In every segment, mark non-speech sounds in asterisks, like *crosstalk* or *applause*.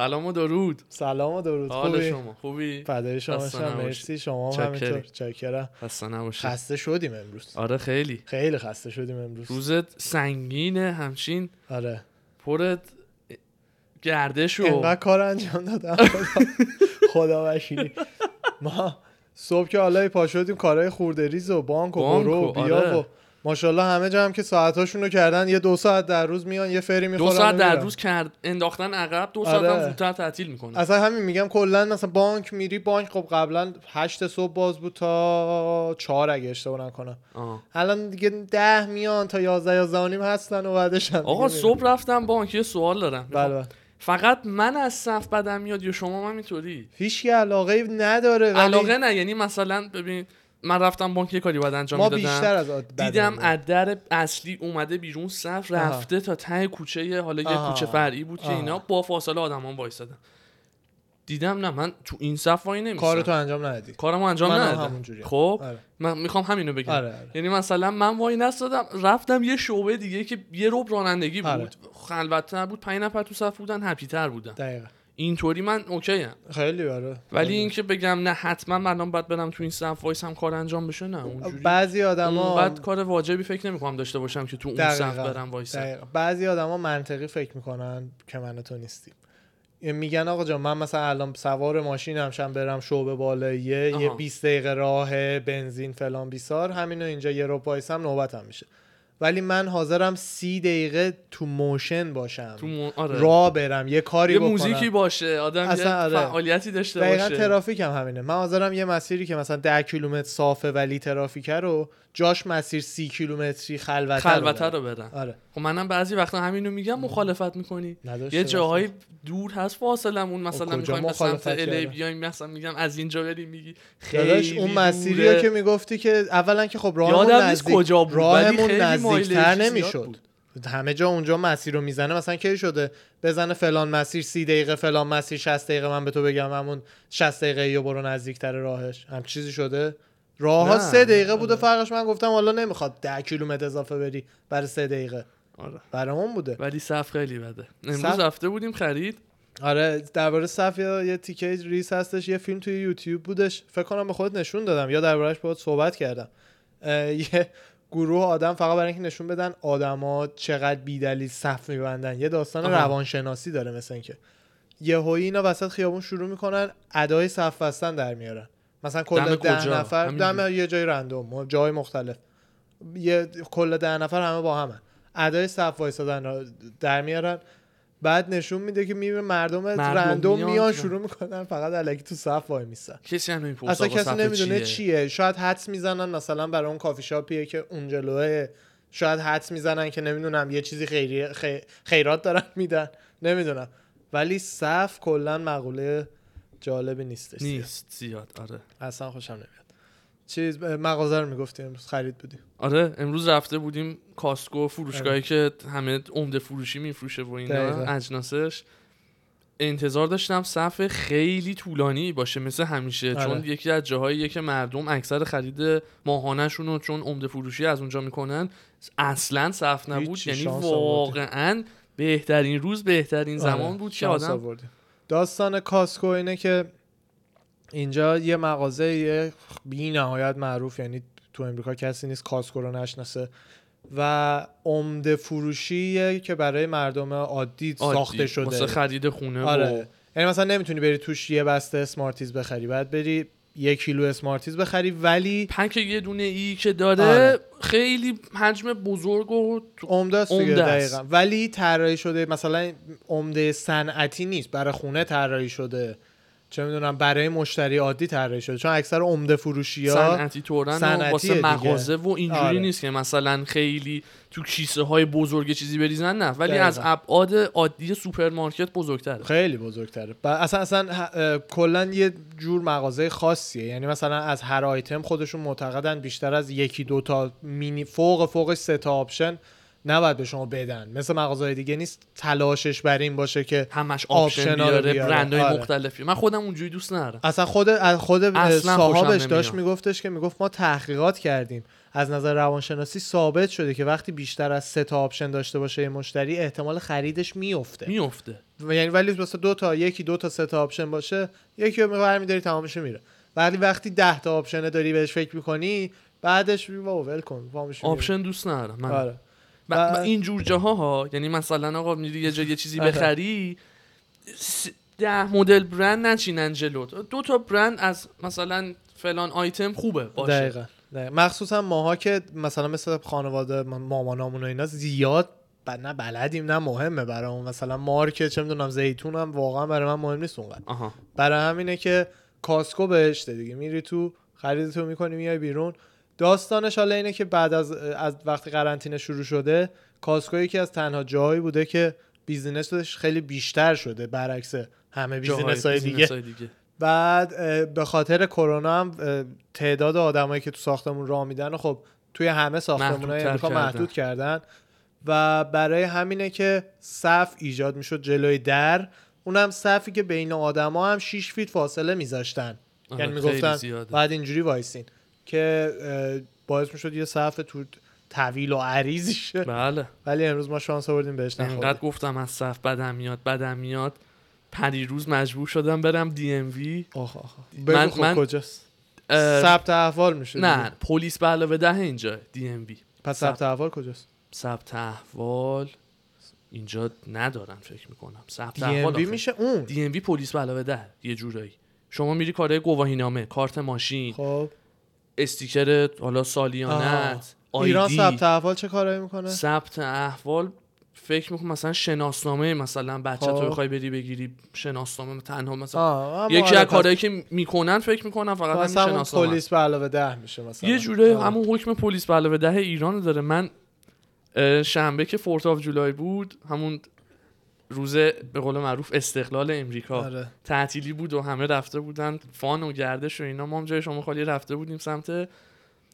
سلام و درود. سلام و درود. حال خوبی؟ شما. خوبی؟ فدای شما خسته شم نباشی. مرسی شما هم. همینطور چاکرم خسته نباشی. خسته شدیم امروز. آره خیلی. خیلی خسته شدیم امروز. روزت سنگینه همچین. آره. پرت گردش و انقدر کار انجام دادم. *laughs* خدا, وکیلی. ما صبح که حالا پا شدیم کارهای خورده ریز و بانک و برو بیا آره. و ماشاءالله همه جا هم که ساعتاشون رو کردن یه دو ساعت در روز میان یه فری دو می‌خورن ساعت و در. روز کرد انداختن عقب دو ساعت آره. هم زودتر تعطیل می‌کنه اصلا همین میگم کلا مثلا بانک میری بانک خب قبلا هشت صبح باز بود تا چهار اگه اشتباه نکنم الان دیگه ده میان تا یازده یازده و نیم هستن و بعدش هم آقا. صبح رفتم بانک یه سوال دارم بله بله فقط من از صف بدم میاد یا شما هم اینطوری هیچ علاقه نداره ولی علاقه نه یعنی مثلا ببین من رفتم بانک یه کاری باید انجام ما می‌دادم بیشتر از دیدم. از در اصلی اومده بیرون صف آها. رفته تا ته کوچه حالا یه. کوچه فرعی بود که. اینا با فاصله آدمان وایسادن دیدم نه من تو این صف وای نمیستم کارتو انجام ندادی کارمو انجام ندادم. خب آره. من می‌خوام همینو بگم آره، آره. یعنی مثلا من وای نستادم رفتم یه شعبه دیگه که یه ربع رانندگی بود آره. خلوتتر بود پنج نفر تو صف بودن happy تر بودن دقیقا اینطوری من okay ام خیلی آره ولی خیلی. اینکه بگم نه حتما من باید برم تو این صف وایسم کار انجام بشه نه اونجوری بعضی آدما بعد کار واجبی فکر نمی‌کنم داشته باشم که تو اون صف. برم دقیقاً. بعضی آدما منطقی فکر می‌کنن که من تو نیستیم یه میگن آقا جان من مثلا الان سوار ماشینم شم برم شعبه بالاییه یه آها. 20 دقیقه راه بنزین فلان بیسار همینو اینجا یه رو وایسم نوبتم میشه ولی من حاضرم سی دقیقه تو motion باشم تو mo... آره. راه برم یه کاری یه بکنم موزیکی باشه آدم اصلا یه آره. فعالیتی داشته دقیقا باشه ترافیک هم همینه من حاضرم یه مسیری که مثلا 10 کیلومتر صافه ولی ترافیکه رو جاش مسیر سی کیلومتری خلوته خلوته رو رو. برم آره خب منم بعضی وقتا همینو میگم مخالفت می‌کنی یه باشم. جاهای دور هست فاصلمون مثلا کجا می‌خوایم به سمت الی؟ بیایم مثلا میگم از اینجا بریم میگی داداش خیلی اون مسیری دوره. که می‌گفتی که اولا که خب راهمون نزدیک کجا بود، راهمون نزدیکتر نمی‌شد. همه جا اونجا مسیر رو می‌زنه مثلا کی شده بزنه فلان مسیر سی دقیقه فلان مسیر 60 دقیقه من به تو بگم همون 60 دقیقه یا برو نزدیکتر راهش هم چیزی شده راه ها سه دقیقه بوده آره. فرقش من گفتم حالا نمی‌خواد 10 کیلومتر اضافه بری برای سه دقیقه. آره. برامون بوده. ولی صف خیلی بده. امروز صف- رفته بودیم خرید. آره درباره صف یا یه تیکه ریس هستش یه فیلم توی یوتیوب بودش. فکر کنم به خودت نشون دادم یا دربارهش باهات صحبت کردم. یه گروه آدم فقط برای اینکه نشون بدن آدما چقدر بیدلیل صف میبندن. یه داستان آها. روانشناسی داره مثل اینکه یهویی اینا وسط خیابون شروع می‌کنن ادای صف بستن در میارن. مثلا کل ده کجا؟ نفر؟ دم یه جای رندوم جای مختلف. یه کل ده نفر همه با همن. ادای صف وایسادن رو در میارن. بعد نشون میده که می‌بینه مردم, مردم رندوم میان شروع می‌کنن فقط الکی تو صف وای میستن کسی هم نمی‌پرسه اصلا کسی نمی‌دونه چیه. شاید حدس می‌زنن مثلا برای اون کافی شاپیه که اون جلوه. شاید حدس می‌زنن که نمی‌دونم یه چیزی خیری خی- خیرات دارن میدن. نمی‌دونم. ولی صف کلا مقوله جالبی نیستش نیست زیاد آره. اصلا خوشم نمیاد. چیز مغازه رو می‌گفتی امروز خرید بودی. آره امروز رفته بودیم کاسکو فروشگاهی که همه عمده فروشی میفروشه و اینا دقیقاً. اجناسش. انتظار داشتم صف خیلی طولانی باشه مثل همیشه آره. چون یکی از جاهاییه که مردم اکثر خرید ماهانهشون رو چون عمده فروشی از اونجا می‌کنن اصلا صف نبود. یعنی واقعا بهترین روز بهترین زمان آره، بود که آدم. داستان کاسکو اینه که اینجا یه مغازه یه بی نهایت معروف یعنی تو امریکا کسی نیست کاسکو رو نشناسه. و عمده فروشیه که برای مردم عادی, عادی، ساخته شده. واسه خرید خونه و آره یعنی مثلا نمی‌تونی بری توش یه بسته اسمارتیز بخری. بعد بری یه کیلو اسمارتیز بخری ولی پنک یه دونه ای که داره آره. خیلی حجم بزرگ و عمده است. دقیقا ولی طراحی شده مثلا عمده صنعتی نیست برای خونه طراحی شده چه می‌دونم برای مشتری عادی طراحی شده چون اکثر عمده فروشی ها صنعتی طورن و صنعتیه واسه. مغازه و اینجوری آره. نیست که مثلا خیلی تو کیسه های بزرگ چیزی بریزن نه ولی دقیقا. از ابعاد عادی سوپرمارکت بزرگتره خیلی بزرگتره اصلا اصلا کلا یه جور مغازه خاصیه یعنی مثلا از هر آیتم خودشون معتقدن بیشتر از یکی دو تا مینی فوق فوقش سه تا option نباید به شما بدن. مثل مغازهای دیگه نیست تلاشش بر این باشه که همش option بیاره بیاره. برندهای آره. مختلفی. من خودم اونجوری دوست ندارم. اصلا خود خود اصلا صاحبش داشت. میگفتش که می‌گفت ما تحقیقات کردیم. از نظر روانشناسی ثابت شده که وقتی بیشتر از سه تا option داشته باشه مشتری احتمال خریدش میفته میفته یعنی ولی واسه دو تا یکی دو تا سه تا option باشه یکی رو برمیداری تمامش میره. ولی وقتی ده تا option داری بهش فکر می‌کنی بعدش وا ول کن. option دوست ندارم. من آره. و, این جور جاها ها یعنی مثلا آقا میری یه جا یه چیزی آره. بخری ده مدل برند نچینن جلوت دو تا برند از مثلا فلان آیتم خوبه باشه. دقیقا. دقیقا. مخصوصا ماها که مثلا مثل خانواده مامانامون و اینا زیاد نه بلدیم نه مهمه برامون. مثلا مارک چه می‌دونم زیتون هم واقعا برای من مهم نیست اونقدر. برای همینه که Costco بهشته دیگه. میری تو خریدتو می‌کنی میای بیرون. داستانش حالا اینه که بعد از از وقتی قرنطینه شروع شده Costco یکی از تنها جاهایی بوده که business ش خیلی بیشتر شده برعکس همه business های دیگه. بعد به خاطر کرونا هم تعداد آدمایی که تو ساختمون راه میدن خب توی همه ساختمون های امریکا کردن. محدود کردن. و برای همینه که صف ایجاد می‌شد جلوی در. اونم صفی که بین آدما هم 6 feet فاصله میذاشتن. یعنی می‌گفتن. بعد اینجوری وایسین. که باعث می‌شد یه صف تو طویل و عریضی شه. بله. ولی امروز ما شانس آوردیم بهش انقدر نخوردیم گفتم از صف بدم میاد بدم میاد. پریروز مجبور شدم برم DMV آخ آخ من- خب من- کجاست؟ ثبت احوال میشه نه. پلیس به علاوه ده اینجا DMV پس ثبت احوال کجاست؟ ثبت احوال اینجا ندارن فکر می‌کنم. ثبت دی احوال آخه. میشه اون. دی ام وی پلیس به علاوه ده یه جورایی. شما میری کارهای گواهی نامه کارت ماشین. خب. استیکر حالا. سالیانت ایران ثبت احوال چه کارایی می‌کنه ثبت احوال فکر می‌کنم مثلا شناسنامه مثلا بچه تو خب. بخوای بری بگیری شناسنامه تنها مثلا یکی از کارهایی که می‌کنن فکر می‌کنم فقط همین شناسنامه پلیس به علاوه ده میشه مثلا یه جوره. همون حکم پلیس به علاوه ده ایران داره من شنبه که Fourth of July بود همون روز به قول معروف استقلال امریکا آره. تعطیلی بود و همه رفته بودن. fun و گردش و اینا. ما هم جای شما خالی رفته بودیم سمت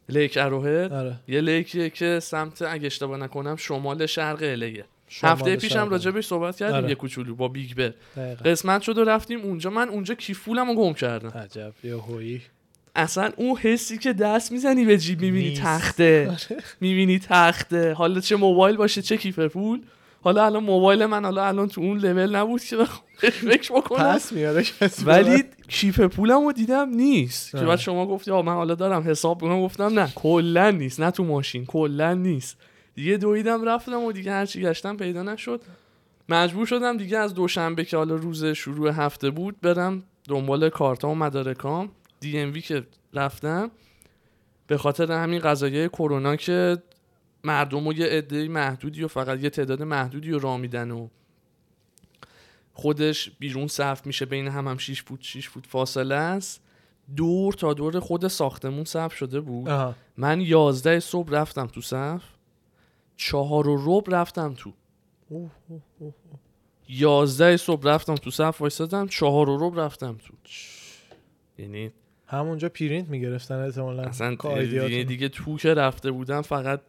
Lake Arrowhead آره. یه lake یه که سمت اگه اشتباه نکنم شمال شرق الیه هفته پیشم. راجبش صحبت کردیم آره. یه کوچولو با Big Bear. قسمت شد و رفتیم اونجا. من اونجا کیفولم رو گم کردم. عجب. یه هویی اصلا اون حسی که دست می‌زنی به جیب می‌بینی. تخته. می‌بینی تخته. حالا چه موبایل باشه چه کیف پول. حالا الان موبایل من حالا الان تو اون لول نبود که فکر بکنم. پس میاره ولی کیف پولم رو دیدم نیست. که. بعد شما گفتی آه من حالا دارم حساب می‌کنم. گفتم نه کلا نیست. نه تو ماشین کلا نیست. دیگه دویدم رفتم و دیگه هرچی گشتم پیدا نشد. مجبور شدم دیگه از دوشنبه که حالا روز شروع هفته بود برم دنبال کارتا و مدارکام. دی ام وی که رفتم به خاطر همین قضایای کرونا که مردم و یه عده محدودی و فقط یه تعداد محدودی رو راه میدن و خودش بیرون صف میشه بین هم هم 6 فوت 6 فوت فاصله است دور تا دور خود ساختمون صف شده بود آها من 11 صبح رفتم تو صف چهار و ربع رفتم تو اوه، اوه، اوه. 11 صبح رفتم تو صف وایسادم چهار و ربع رفتم تو یعنی همونجا پرینت می‌گرفتن احتمالاً اصلا. دیگه, دیگه تو که رفته بودم فقط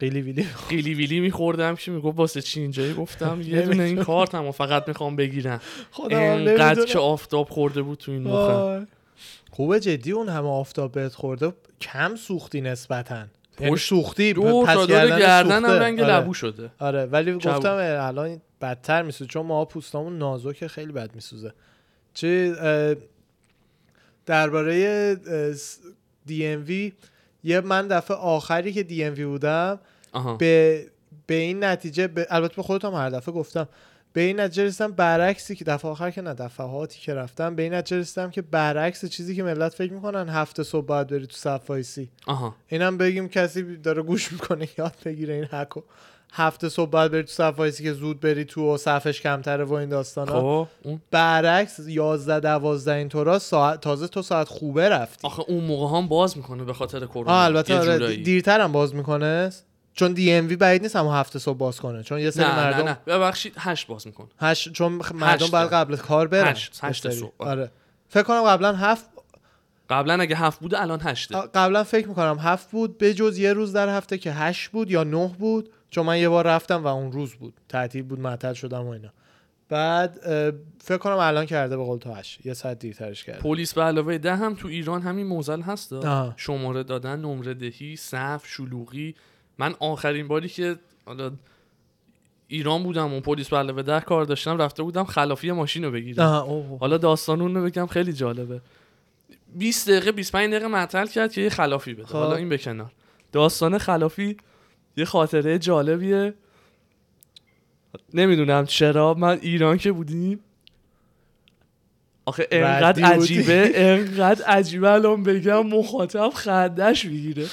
قیلی ویلی. قیلی ویلی میخوردم. که می‌گفت؟ واسه چی اینجایی گفتم؟ یه دونه این کارتم و فقط می‌خوام بگیرم. هم انقدر نمی‌دونم. که آفتاب خورده بود تو این مخم. خوبه جدی اون همه آفتاب بهت خورده. کم سوختی نسبتا. یعنی پشت سوختی دور پس تا دور گردن هم. رنگ آره. لبو شده. آره ولی. گفتم الان بدتر میسوزه چون ما پوستامون نازکه خیلی بد میسوزه. چه درباره DMV یه من دفعه آخری که DMV بودم آها. به به این نتیجه به البته به خودتم هر دفعه گفتم به این نتیجه رسیدم برعکسی که دفعه آخر که نه دفعاتی که رفتم به این نتیجه رسیدم که برعکس چیزی که ملت فکر می‌کنن هفت صبح باید بری تو صف وایسی اینم بگیم کسی داره گوش می‌کنه یاد بگیره این حکو. هفت صبح باید بری تو صف وایسی که زود بری تو و صفش کمتره و این داستانا. خب. اون؟ برعکس 11 12 اینطورا ساعت تازه تو ساعت خوبه رفتی. آخه اون موقع هم باز می‌کنه به خاطر کرونا. آه البته آره. دیرتر هم باز می‌کنه. چون دی ام وی بعید نیست همون هفته صبح باز کنه. چون یه سری نه مردم نه. نه ببخشید هشت باز می‌کنه. هشت چون مردم. باید قبل کار برن. هشت. هشت. صبح. آره. فکر کنم قبلا هفت قبلا اگه هفت بوده الان هشته. قبلا فکر می‌کنم هفت بود به جز یه روز در هفته که هشت بود یا نه بود. چون من یه بار رفتم و اون روز بود. تعطیل بود معطل شدم و اینا. بعد فکر کنم الان کرده به قول تو هشت. یه ساعت دیرترش کرده. پلیس به علاوه ده هم تو ایران همین موزل هست. شماره دادن نمره دهی صف شلوغی. من آخرین باری که حالا ایران بودم و پلیس به علاوه ده کار داشتم رفته بودم خلافی ماشین رو بگیرم. حالا داستان اون رو بگم خیلی جالبه. 20 دقیقه 25 دقیقه معطل کرد که یه خلافی بده. خب. حالا این به کنار. داستان خلافی یه خاطره جالبیه. نمی‌دونم چرا. من ایران که بودیم. آخه انقدر. عجیبه. انقدر عجیبه. الان بگم مخاطب خندش می‌گیره.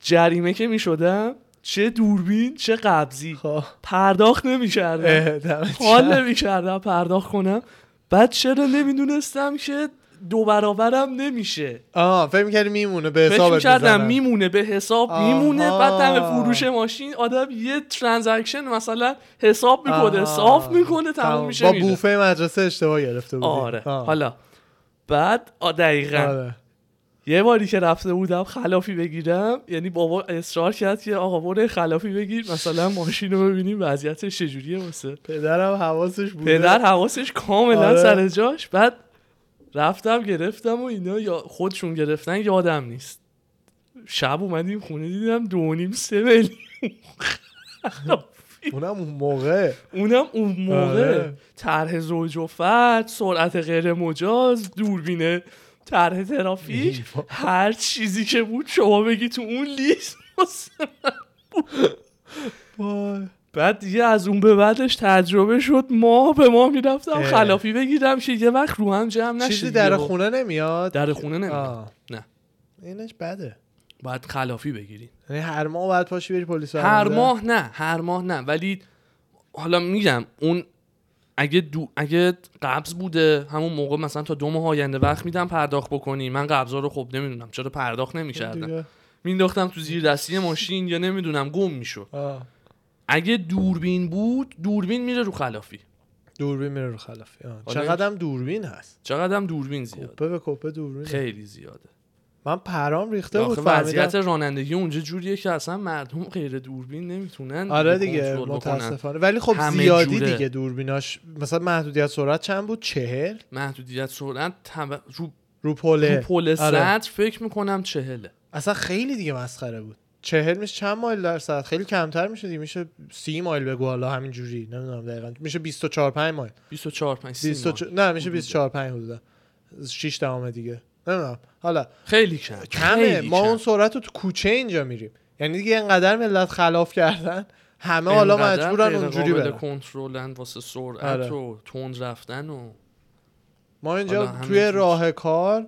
جریمه که می‌شدم چه دوربین چه قبضی. خب. پرداخت نمی‌کردم. حال. نمی‌کردم پرداخت کنم. بعد چرا نمی‌دونستم که دو برابرم نمیشه آه فکر می‌کردی میمونه به می‌کردم می‌زنن. میمونه به حساب آها. میمونه بعد دم فروش ماشین آدم یه ترانزکشن مثلا حساب می‌کنه. صاف می‌کنه تموم میشه با. بوفه مدرسه اشتباه گرفته بودی آره آه. حالا بعد دقیقا آره. یه باری که رفته بودم خلافی بگیرم یعنی بابا اصرار کرد که آقا برو خلافی بگیر مثلا ماشین رو ببینیم وضعیتش چجوریه واسه پدرم حواسش بوده پدر حواسش کاملا آره. سر جاش بعد رفتم گرفتم و اینا یا خودشون گرفتن یادم نیست شب اومدیم خونه دیدم دو نیم سه میلیون *laughs* اونم اون موقع اونم اون موقع آره. طرح زوج و فرد سرعت غیر مجاز دوربینه طرح ترافیک. هر چیزی که بود شما بگی تو اون لیست. *laughs* بعد دیگه از اون به بعدش تجربه شد ماه به ماه می‌رفتم. خلافی بگیرم که یه وقت رو هم جمع نشه چیزی. در خونه نمیاد در خونه نمیاد آه. نه. اینش بده باید خلافی بگیری یعنی هر ماه باید پاشی بری پلیس هر؟ ماه نه هر ماه نه ولی حالا میگم اون اگه دو اگه قبض بوده همون موقع مثلا تا دو ماه آینده وقت میدم پرداخت بکنی من قبضا رو خب نمی‌دونم چرا پرداخت نمی‌کردم. مینداختم تو زیر دستی ماشین یا نمی‌دونم گم می‌شد. اگه دوربین بود دوربین میره رو خلافی. دوربین میره رو خلافی. حالا چقدر هم دوربین هست؟ چقدر دوربین زیاد کوپه به کوپه دوربین. خیلی زیاده. من پرام ریخته بود وضعیت رانندگی اونجا جوریه که اصلا مردم غیر دوربین نمی‌تونن آره دیگه. متاسفانه. ولی خب زیادی جوره. دیگه دوربیناش مثلا محدودیت سرعت چند بود؟ چهل؟ محدودیت سرعت تب... رو رو رو پله پل آره. فکر می‌کنم چهله. اصلا خیلی دیگه مسخره بود. چهل میشه چند مایل در ساعت؟ خیلی کمتر میشه دیگه. میشه سی مایل بگو حالا همین جوری نمی‌دونم دقیقا. میشه 24 5 مایل. 24 5 24 نه میشه 24 5 حدودا. 6 دهم دیگه. نمی‌دونم. حالا خیلی کم کمه. ما. اون سرعت رو تو کوچه اینجا میریم. یعنی دیگه اینقدر ملت خلاف کردن همه حالا مجبورن اونجوری برن. کنترلن واسه سرعت آره. و تند رفتن و ما اینجا توی راه کار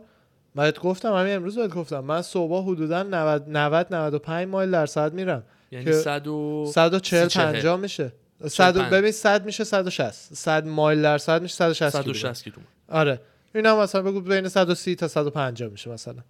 بهت گفتم همین امروز بهت گفتم. من صبح حدودا 90 90 95 مایل در ساعت میرم. یعنی که 100 و 140 سی چهل. 50 میشه. 100 پنج. ببین 100 میشه 160 100 مایل در ساعت میشه 160 کیلومتر. 160 کیلومتر. آره. اینا مثلا بگو بین 130 تا 150 میشه مثلا.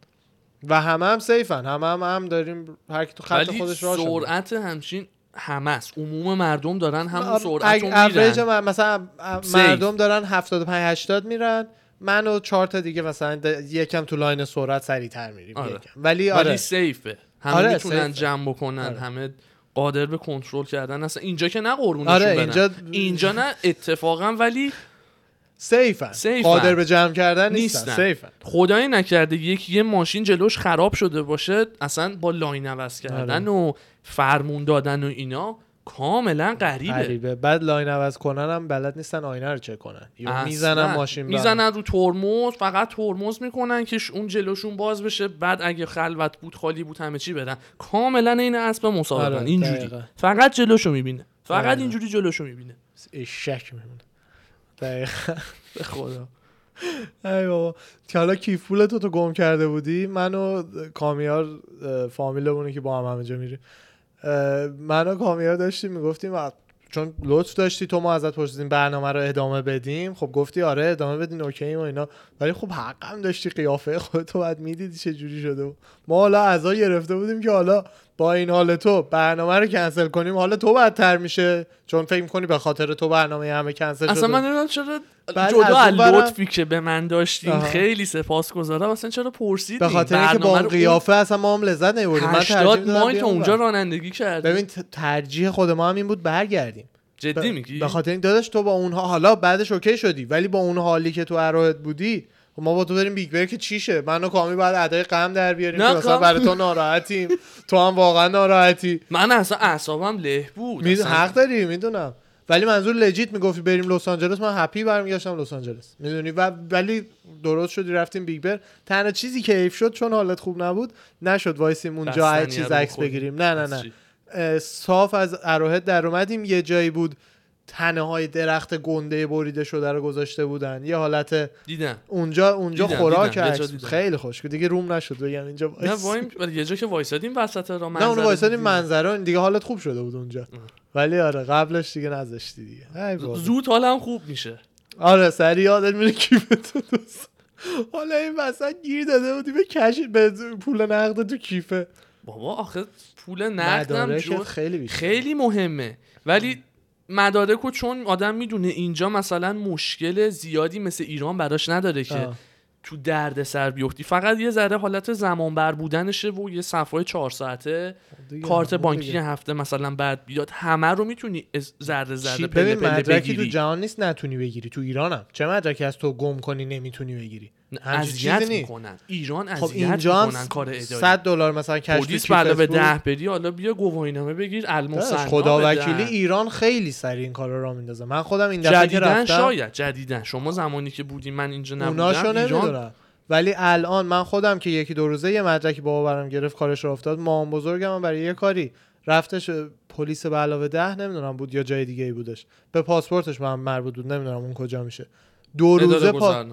و همه هم safe ن. همه هم هم داریم. هر کی تو خط خودش میره. سرعت همچین همه است. عموم مردم دارن همون آره، سرعت رو میرن. مثلا safe. مردم دارن 75 80 میرن. من و چهار تا دیگه مثلا یکم تو لاین سرعت سریعتر میریم آره. یکم. ولی ولی آره safe ه همه آره، می‌تونن safe ه. جمع بکنن آره. همه قادر به کنترل کردن اصلا اینجا که نه قربونشون آره. اینجا اینجا نه اتفاقا ولی safe ن safe ن. قادر به جمع کردن نیستن, نیستن. safe ن خدای نکرده یکی یه ماشین جلوش خراب شده باشه اصلا با لاین عوض کردن آره. و فرمون دادن و اینا کاملا غریبه. غریبه. بعد لاین عوض کنن هم بلد نیستن آینه رو چک کنن. یا. می‌زنن ماشین می‌زنن رو ترمز فقط ترمز می‌کنن که اون جلوشون باز بشه. بعد اگه خلوت بود خالی بود همه چی بدن. کاملا این اسب مسابقه. آره، اینجوری. دقیقا. فقط جلوشو می‌بینه. فقط دقیقا. اینجوری جلوشو می‌بینه. اشک میمونه. دقیقا. *laughs* به خدا. ای بابا. که حالا کیف پول تو تو گم کرده بودی؟ من و کامیار فامیلمونه که با هم همه جا میریم. من و کامیار داشتیم می‌گفتیم چون لطف داشتی تو ما ازت پرسیدیم برنامه رو ادامه بدیم خب گفتی آره ادامه بدین اوکی و اینا ولی خب حقم داشتی قیافه خودتو بعد می‌دیدی چه جوری شده. ما حالا عزا گرفته بودیم که حالا با این حال تو برنامه رو کنسل کنیم حال تو بدتر میشه؟ چون فکر کنی به خاطر تو برنامه همه کنسل شده؟ اصلا من نمی‌دونم چرا جدا از لطفی که به من داشتین آها. خیلی سپاسگزارم. اصلا چرا پرسیدین؟ به خاطر اینکه با اون قیافه اصلا ما هم لذت نمیبردیم. من ترجیح 80 می‌دادم ماه بیام تا اونجا. رانندگی کردی. ببین ترجیح خود ما هم این بود برگردیم. جدی ب- میگی؟ به خاطر این داداش تو با اونها حالا بعدش اوکی شدی ولی با اون حالی که تو Arrowhead بودی خب ما با تو بریم Big Bear که چیشه؟ من و کامی بعد ادای غم در بیاریم نه، که مثلا. برای تو ناراحتیم. تو هم واقعا ناراحتی. من اصلا اعصابم له بود. می... حق داری می‌دونم. ولی منظور legit می‌گفتی بریم لس آنجلس. من happy برمیگشتم لس آنجلس. می‌دونی؟ و ولی درست شدی رفتیم Big Bear تنها چیزی که حیف شد چون حالت خوب نبود نشد وایسیم اونجا چیز عکس. بگیریم. نه نه نه. صاف از Arrowhead در اومدیم. یه جایی بود تنه های درخت گنده بریده شده رو گذاشته بودن. یه حالت دیدم. اونجا اونجا دیدم، خوراک دیدم. خیلی خوش دیگه روم نشد. بگم اینجا نه وایس. وایم ولی یه جا که وایسادیم وسط را نه اونو وایسادیم منظره دیگه حالت خوب شده بود اونجا. ولی آره قبلش دیگه نذاشتی دیگه. زود حالم خوب میشه. آره سری یادت میره دوست حالا این وسط گیر داده بودی به کش به پول نقد تو کیفه. بابا آخه پول نقدم خیلی بیشتر خیلی مهمه. ولی مدارک رو چون آدم می‌دونه اینجا مثلا مشکل زیادی مثل ایران براش نداره که آه. تو درد سر بیفتی. فقط یه ذره حالت زمان بر بودنشه و یه صفحه چهار ساعته کارت بانکی دیگه. هفته مثلا بعد بیاد. همه رو می‌تونی ذره ذره پله پله مدرکی تو بگیری. جهان نیست نتونی بگیری. تو ایرانم. چه مدرکی از تو گم کنی نمی‌تونی بگیری. اذیت. می‌کنن. ایران خب اذیت اینجا می‌کنن کار اداری. 100 دلار مثلا کش پلیس کیفت به. ده بری حالا بیا گواهینامه بگیر المصنا خدا. وکیلی ایران خیلی سریع این کارا را میندازه. من خودم این دفعه که جدیدن رفتم شاید جدیداً شما زمانی که بودی من اینجا نبودم ایران نمی‌دونم. ولی الان من خودم که یکی دو روزه یه مدرکی بابا برام گرفت کارش رو افتاد مام بزرگم برای یه کاری. رفتش پلیس به علاوه ده نمی‌دونم بود یا جای دیگه ای بودش. به پاسپورتش هم مربوط بود نمی‌دونم اون کجا میشه. دو روزه پا...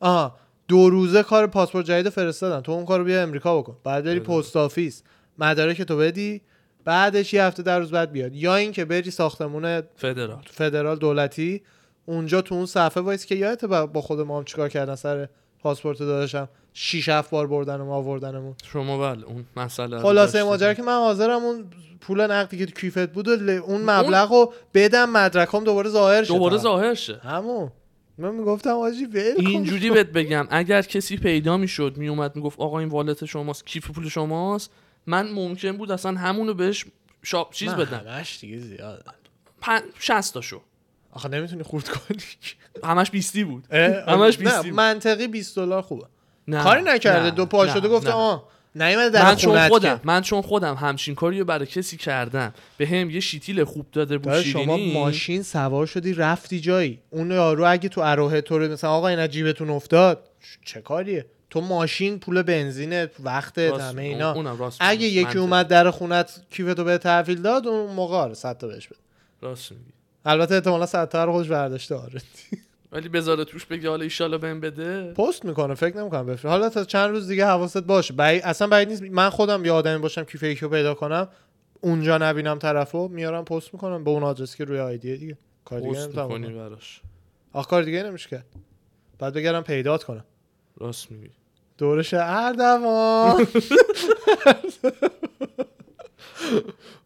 آها. دو روزه کار پاسپورت جدید فرستادن. تو اون کارو بیا امریکا بکن. بعد بری. post office. مدارک تو بدی. بعدش یه هفته در روز بعد بیاد. یا اینکه بری ساختمون فدرال. فدرال دولتی اونجا تو اون صفه وایس که یادته با خود ما هم چیکار کردن سر پاسپورت داداشم؟ شیش هفت بار بردن و آوردنمون. شما بله اون مسئله خلاصه. ماجرا که من حاضرم اون پول نقدی که کیفت بود و اون مبلغ رو بدم مدرکام دوباره ظاهر شه. دوباره. ظاهر شه. همون. من می‌گفتم آجی ول. اینجوری بهت بگم اگر کسی پیدا می‌شد میومد می‌گفت آقا این wallet شماست کیف پول شماست من ممکن بود اصلا همونو بهش شاپ چیز بدم همش دیگه زیاد پن... 60 تاشو آخه نمی‌تونی خورد کنی همش بیستی بود اه؟ همش نه بیستی. منطقی 20 دلار خوبه نه کاری نکرده نه، دو پا شده گفته نه. نیومده در من چون خودم که. من چون خودم همچین کاری رو برای کسی کردم به هم یه شیتیل خوب داده بود شما ماشین سوار شدی رفتی جایی اون یارو اگه تو اروه تو مثلا آقا اینا جیبتون افتاد چه کاریه تو ماشین پول بنزین وقت همه. اینا اونم راست اگه. یکی. اومد در خونت کیفتو به تحویل داد اون موقع آره 100 تا بهش بده راست میگی البته احتمالاً 100 تا رو خودش برداشته آره ولی بذاره توش بگه حالا ایشالا بهم بده. پست می‌کنه فکر نمی‌کنم بفرست. حالا تا چند روز دیگه حواست باشه. بعید اصلا بعید نیست. من خودم یه آدمی باشم یکی رو پیدا کنم اونجا نبینم طرفو میارم پست می‌کنم به اون آدرسی که روی آیدیه دیگه. کار دیگه نمی‌تونم بکنم. براش. آخ کار دیگه نمیشه کرد بعد بگرم پیدات کنم. راست میگی. دورش اردوان. *laughs*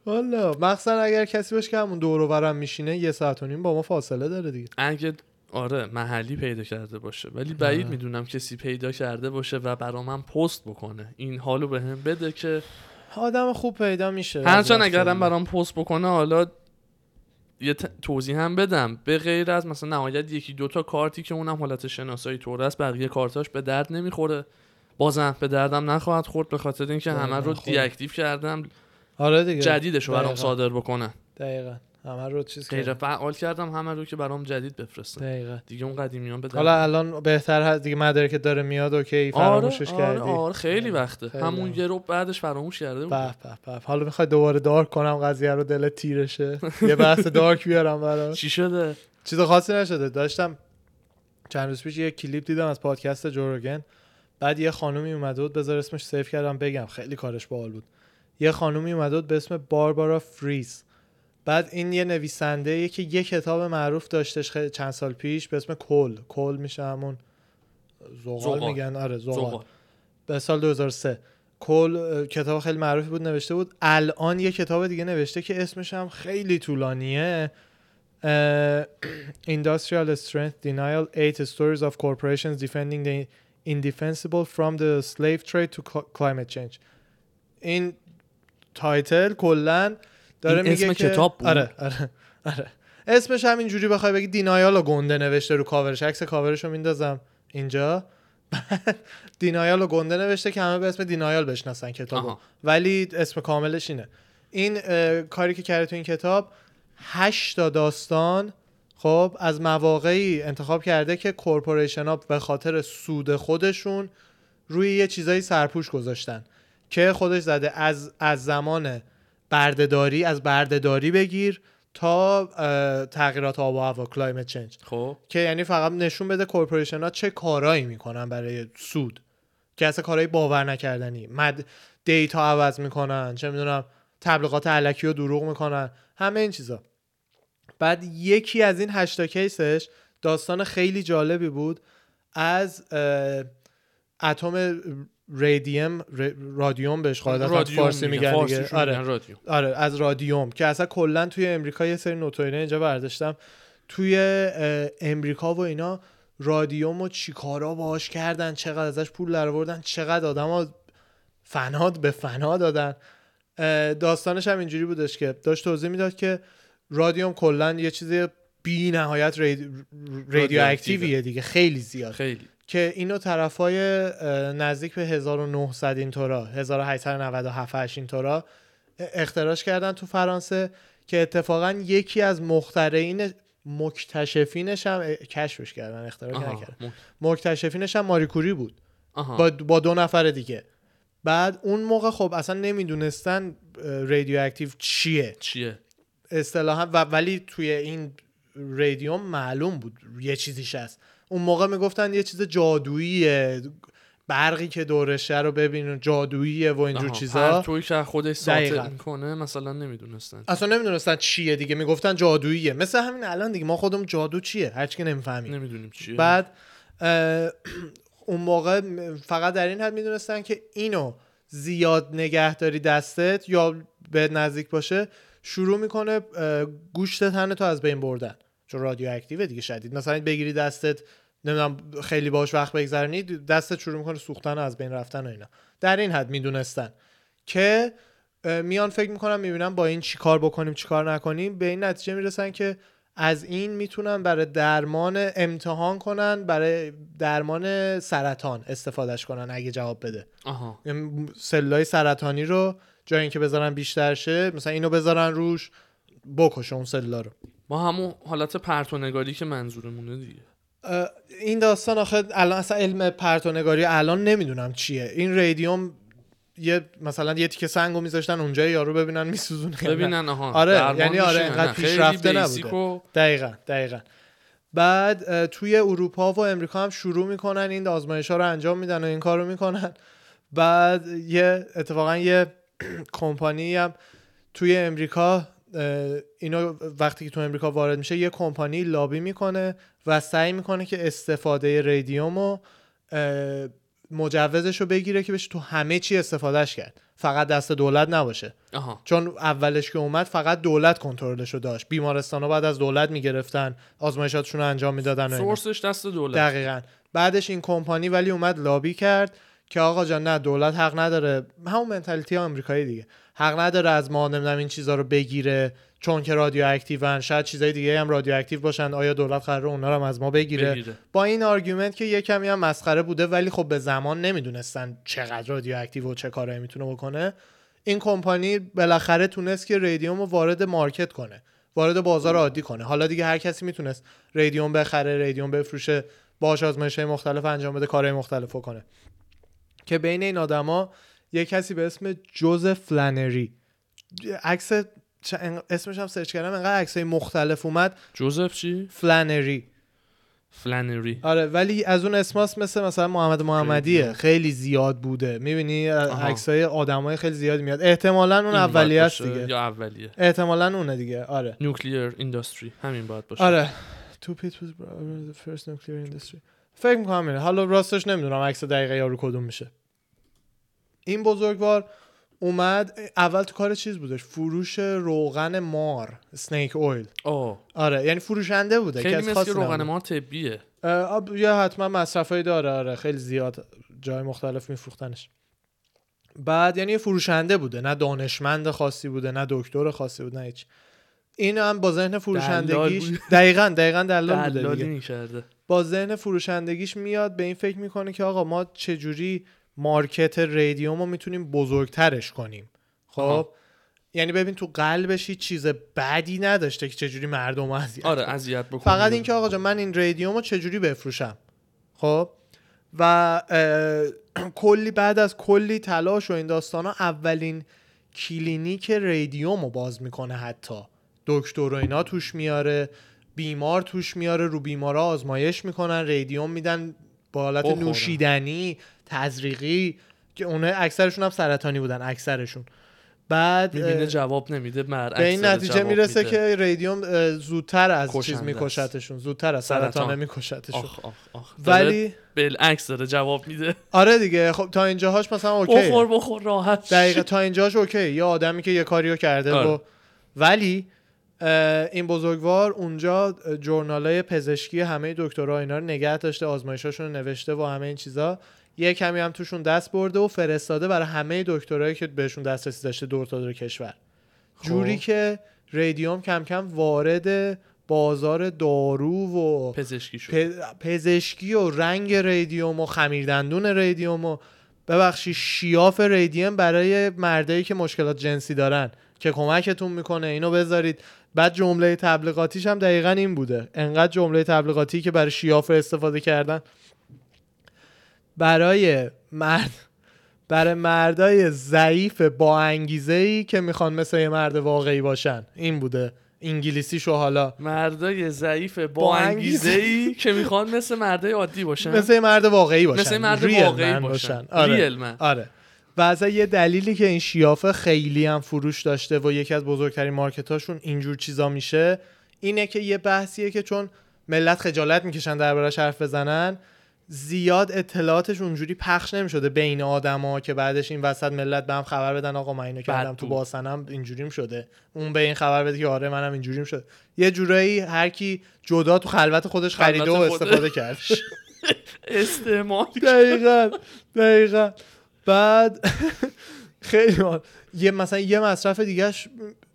والا مخصوصا اگر کسی باشه که همون دور و برم میشینه یه ساعت و نیم با ما فاصله داره دیگه. اگه آره محلی پیدا کرده باشه. ولی بعید آره. می‌دونم کسی پیدا کرده باشه و برا من پست بکنه. این حالو به هم بده که آدم خوب پیدا میشه. هرچند اگرم برام پست بکنه حالا یه توضیح هم بدم. به غیر از مثلا نهایت یکی دوتا کارتی که اونم حالت شناسایی طور است بقیه کارتاش به درد نمی‌خوره. بازم به دردم نخواهد خورد به خاطر اینکه همه رو نخوره. دی اکتیو کردم. آره دیگه. جدیدش رو برام. صادر بکنن دقیقا. همه رو چیز غیر فعال کردم همه رو که برام جدید بفرستن. دقیقا. دیگه اون قدیمیان به حالا الان بهتر هست دیگه مدرک داره میاد اوکی فراموشش آره آره, کردی. آره خیلی وقته. خیلی همون هم. یه رو بعدش فراموش کرده بود به به حالا می‌خوای دوباره دارک کنم قضیه رو دل تیرشه. یه بحث دارک بیارم برات. چی شده؟ چیز خاصی نشده. داشتم چند روز پیش یه کلیپ دیدم از پادکست جوروگن بعد یه خانومی اومده بود بذار اسمش سیف کردم بگم. خیلی کارش باحال بود. یه خانومی اومده بود به اسم باربارا فریز بعد این یه نویسنده که یه کتاب معروف داشتش چند سال پیش به اسم کل. کل میشه همون زغال. میگن. آره زغال. به سال 2003 کل کتاب خیلی معروفی بود نوشته بود. الان یه کتاب دیگه نوشته که اسمش هم خیلی طولانیه. *clears throat* Industrial Strength Denial Eight Stories of Corporations Defending the Indefensible from the Slave Trade to Cl- Climate Change. این title کلا داره این میگه اسم که کتاب بود؟ آره آره آره. اسمش هم اینجوری بخوای بگی Denial و گنده نوشته رو کاورش. عکس کاورش رو میندازم اینجا. بعد Denial و گنده نوشته که همه به اسم Denial بشناسن کتابو. ولی اسم کاملش اینه. این کاری که کرده تو این کتاب هشت تا داستان خب از مواقعی انتخاب کرده که corporation ها به خاطر سود خودشون روی یه چیزایی سرپوش گذاشتن. که خودش زده از از زمان بردهداری از بردهداری بگیر تا تغییرات آب و هوا climate change خب. که یعنی فقط نشون بده corporation ها چه کارایی می‌کنن برای سود. که اصلا کارهای باور نکردنی. مد data عوض می‌کنن چه می‌دونم تبلیغات علکی و دروغ می‌کنن. همه این چیزا. بعد یکی از این هشتا کیسش داستان خیلی جالبی بود. از اتم ریدیم ر- رادیوم بهش قاعدتا رادیوم فارسی میگن. میگن دیگه. آره. رادیوم. آره از رادیوم که اصلا کلا توی امریکا یه سری نوتوینه اینجا برداشتم. توی امریکا و اینا رادیوم و چیکارا باهاش کردن چقدر ازش پول درآوردن چقدر آدما فناد به فنا دادن. داستانش هم اینجوری بودش که داشت توضیح می‌داد که رادیوم کلا یه چیز بی نهایت رادیو رادیواکتیویه دیگه. خیلی زیاد. خیلی. که اینو طرفای نزدیک به 1900 اینطورا 1897 8 اینطورا اختراش کردن تو فرانسه که اتفاقا یکی از مخترعین مکتشفینش هم کشفش کردن اختراع. نکردن مکتشفینش هم ماری کوری بود. آها. با, با دو نفر دیگه. بعد اون موقع خب اصلا نمی‌دونستن رادیواکتیو چیه. چیه؟ اصطلاحا و ولی توی این رادیوم معلوم بود یه چیزیش هست. اون موقع می‌گفتن یه چیز جادوییه برقی که دورشه رو ببین جادوییه و اینجور. چیزا. پرتویی که خودش ساطع. می‌کنه مثلا نمی‌دونستن. اصلا نمی‌دونستن چیه دیگه می‌گفتن جادوییه. مثل همین الان دیگه ما خودمون جادو چیه؟ هرچی که نمی‌فهمیم. نمی‌دونیم چیه. بعد *clears throat* اون موقع فقط در این حد می‌دونستن که اینو زیاد نگهداری دستت یا به نزدیک باشه شروع می‌کنه گوشت تن تو از بین بردن. چون رادیو اکتیو دیگه شدید. مثلا بگیری دستت نمی‌دونم خیلی باش وقت بگذرونی دستت شروع می‌کنه سوختن و از بین رفتن و اینا. در این حد می‌دونستن. که میان فکر می‌کنم می‌بینم با این چی کار بکنیم چی کار نکنیم به این نتیجه می‌رسن که از این می‌تونن برای درمان امتحان کنن برای درمان سرطان استفادهش کنن اگه جواب بده. آها. سلولای سرطانی رو جای اینکه بذارن بیشتر شه مثلا اینو بذارن روش بکشه اون سلولا رو. ما همون حالت پرتونگاری که منظورمونه دیگه. این داستان آخه الان اصلا علم پرتونگاری الان نمی‌دونم چیه این ریدیوم یه مثلا یه تیکه سنگو میذاشتن اونجا یارو ببینن میسوزونه. ببینن آها آره، یعنی آره،؟ اینقدر پیشرفته نبوده. و- دقیقا دقیقا بعد توی اروپا و امریکا هم شروع می‌کنن این آزمایش ها رو انجام میدن و این کار رو می‌کنن بعد یه اتفاقا یه *clears throat* کمپانی هم توی امریکا اینو وقتی که تو امریکا وارد میشه یه کمپانی لابی می‌کنه و سعی می‌کنه که استفاده ریدیوم و اه، مجوزش رو بگیره که بشه تو همه چی استفادهش کرد. فقط دست دولت نباشه. آها. چون اولش که اومد فقط دولت کنترلش رو داشت. بیمارستان بعد از دولت می‌گرفتن آزمایشاتشون رو انجام می‌دادن. سورسش دست دولت. دقیقا. بعدش این کمپانی ولی اومد لابی کرد که آقا جان نه دولت حق نداره. همون mentality آمریکایی دیگه. حق نداره از ما نمی‌دونم این چیزا رو بگیره چون که رادیو اکتیون شاید چیزای دیگه هم رادیو اکتیو باشن آیا دولت قراره اونا رو هم از ما بگیره, بگیره. با این argument که یه کمی هم مسخره بوده ولی خب به زمان نمی‌دونستن چقدر رادیو اکتیو و چه کارایی می‌تونه بکنه. این کمپانی بالاخره تونست که radium رو وارد market کنه وارد بازار عادی کنه. حالا دیگه هر کسی می‌تونست ریدیوم بخره ریدیوم بفروشه باهاش آزمایش مختلف انجام بده کارهای مختلف کنه. که بین این آدما یه کسی به اسم جوزف فلانری عکس اسمش هم سرچ کردم انقدر عکسای مختلف اومد. جوزف چی؟ فلانری فلانری آره ولی از اون اسماس مثل مثلا محمد محمدیه. خیلی. زیاد بوده. می‌بینی. عکسای آدمای خیلی زیادی میاد. احتمالا اون اولیه است دیگه. یا اولیه. احتمالا اونه دیگه. آره. نیوکلیر اینداستری همین باید باشه. آره. تو پیت first nuclear industry. فکر می‌کنم حالا راستش نمی‌دونم عکس دقیقه یارو کدوم میشه. این بزرگوار اومد اول تو کار چیز بودش؟ فروش روغن مار سنیک اویل آه آره یعنی فروشنده بوده که خیلی از مثل که روغن. مار طبیه. یا حتما مصرفایی داره آره خیلی زیاد جای مختلف میفروختنش. بعد یعنی فروشنده بوده نه دانشمند خاصی بوده نه دکتر خاصی بوده نه هیچ. این هم با ذهن فروشندگیش بود. دقیقا دقیقا دلال بوده با ذهن فروشندگیش میاد به این فکر می‌کنه که آقا ما چجوری مارکت رادیوم رو می‌تونیم بزرگترش کنیم. خب. یعنی ببین تو قلبش هیچ چیز بدی نداشته که چجوری مردم رو اذیت آره. اذیت بکنه. فقط اینکه آقا جان من این رادیوم رو چجوری بفروشم؟ خب؟ و *clears throat* کلی بعد از کلی تلاش و این داستان ها اولین کلینیک رادیوم رو باز می‌کنه حتی. دکتر و اینا توش میاره بیمار توش میاره رو بیمارا آزمایش می‌کنن رادیوم میدن با حالت. نوشیدنی. تزریقی که اونها اکثرشون هم سرطانی بودن اکثرشون. بعد می‌بینه جواب نمیده برعکس به این نتیجه می‌رسه میده. که رادیوم اه، زودتر از چیز میکشتشون زودتر از سرطان. میکشتشون. آخ آخ آخ. ولی بالعکس داره جواب میده. آره دیگه خب تا اینجاهاش مثلا okay. بخور بخور راحت دقیقه تا اینجاش okay. یه آدمی که یه کاریو کرده آره. و ولی این بزرگوار اونجا journal ای پزشکی همه دکترها اینا رو نگه داشته آزمایشاشون رو نوشته و همه این چیزا. یه کمی هم توشون دست برده و فرستاده برای همه دکترایی که بهشون دسترسی داشته دور تا دور کشور. خب. جوری که رادیوم کم کم وارد بازار دارو و پزشکی شد. پزشکی و رنگ رادیوم و خمیردندون رادیوم و ببخشید شیاف رادیوم برای مردایی که مشکلات جنسی دارن که کمکتون می‌کنه. اینو بذارید. بعد جمله تبلیغاتیش هم دقیقا این بوده. انقدر جمله تبلیغاتی که برای شیاف استفاده کردن. برای مرد برای مردای ضعیف با انگیزه ای که می‌خوان مثل یه مرد واقعی باشن. این بوده. انگلیسیشو حالا. مردای ضعیف با, با انگیزه ای که می‌خوان مثل مردای عادی باشن. مثل مرد واقعی باشن. مثل مرد ریل واقعی من باشن. آره. ریل من. آره. و اصلا یه دلیلی که این شیافه خیلی هم فروش داشته و یکی از بزرگترین مارکتاشون اینجور چیزا میشه اینه که یه بحثیه که چون ملت خجالت می‌کشن دربارش حرف بزنن. زیاد اطلاعاتش اونجوری پخش نمی‌شده بین آدما که بعدش این وسط ملت به هم خبر بدن آقا من اینو کردم تو. باسنم اینجوریم شده اون به این خبر بده که آره منم اینجوریم شده یه جورایی هر کی جدا تو خلوت خودش خریده و. استفاده کردش *laughs* استعمال *laughs* دقیقا دقیقا بعد *laughs* خیلی. یه مثلا یه مصرف دیگهش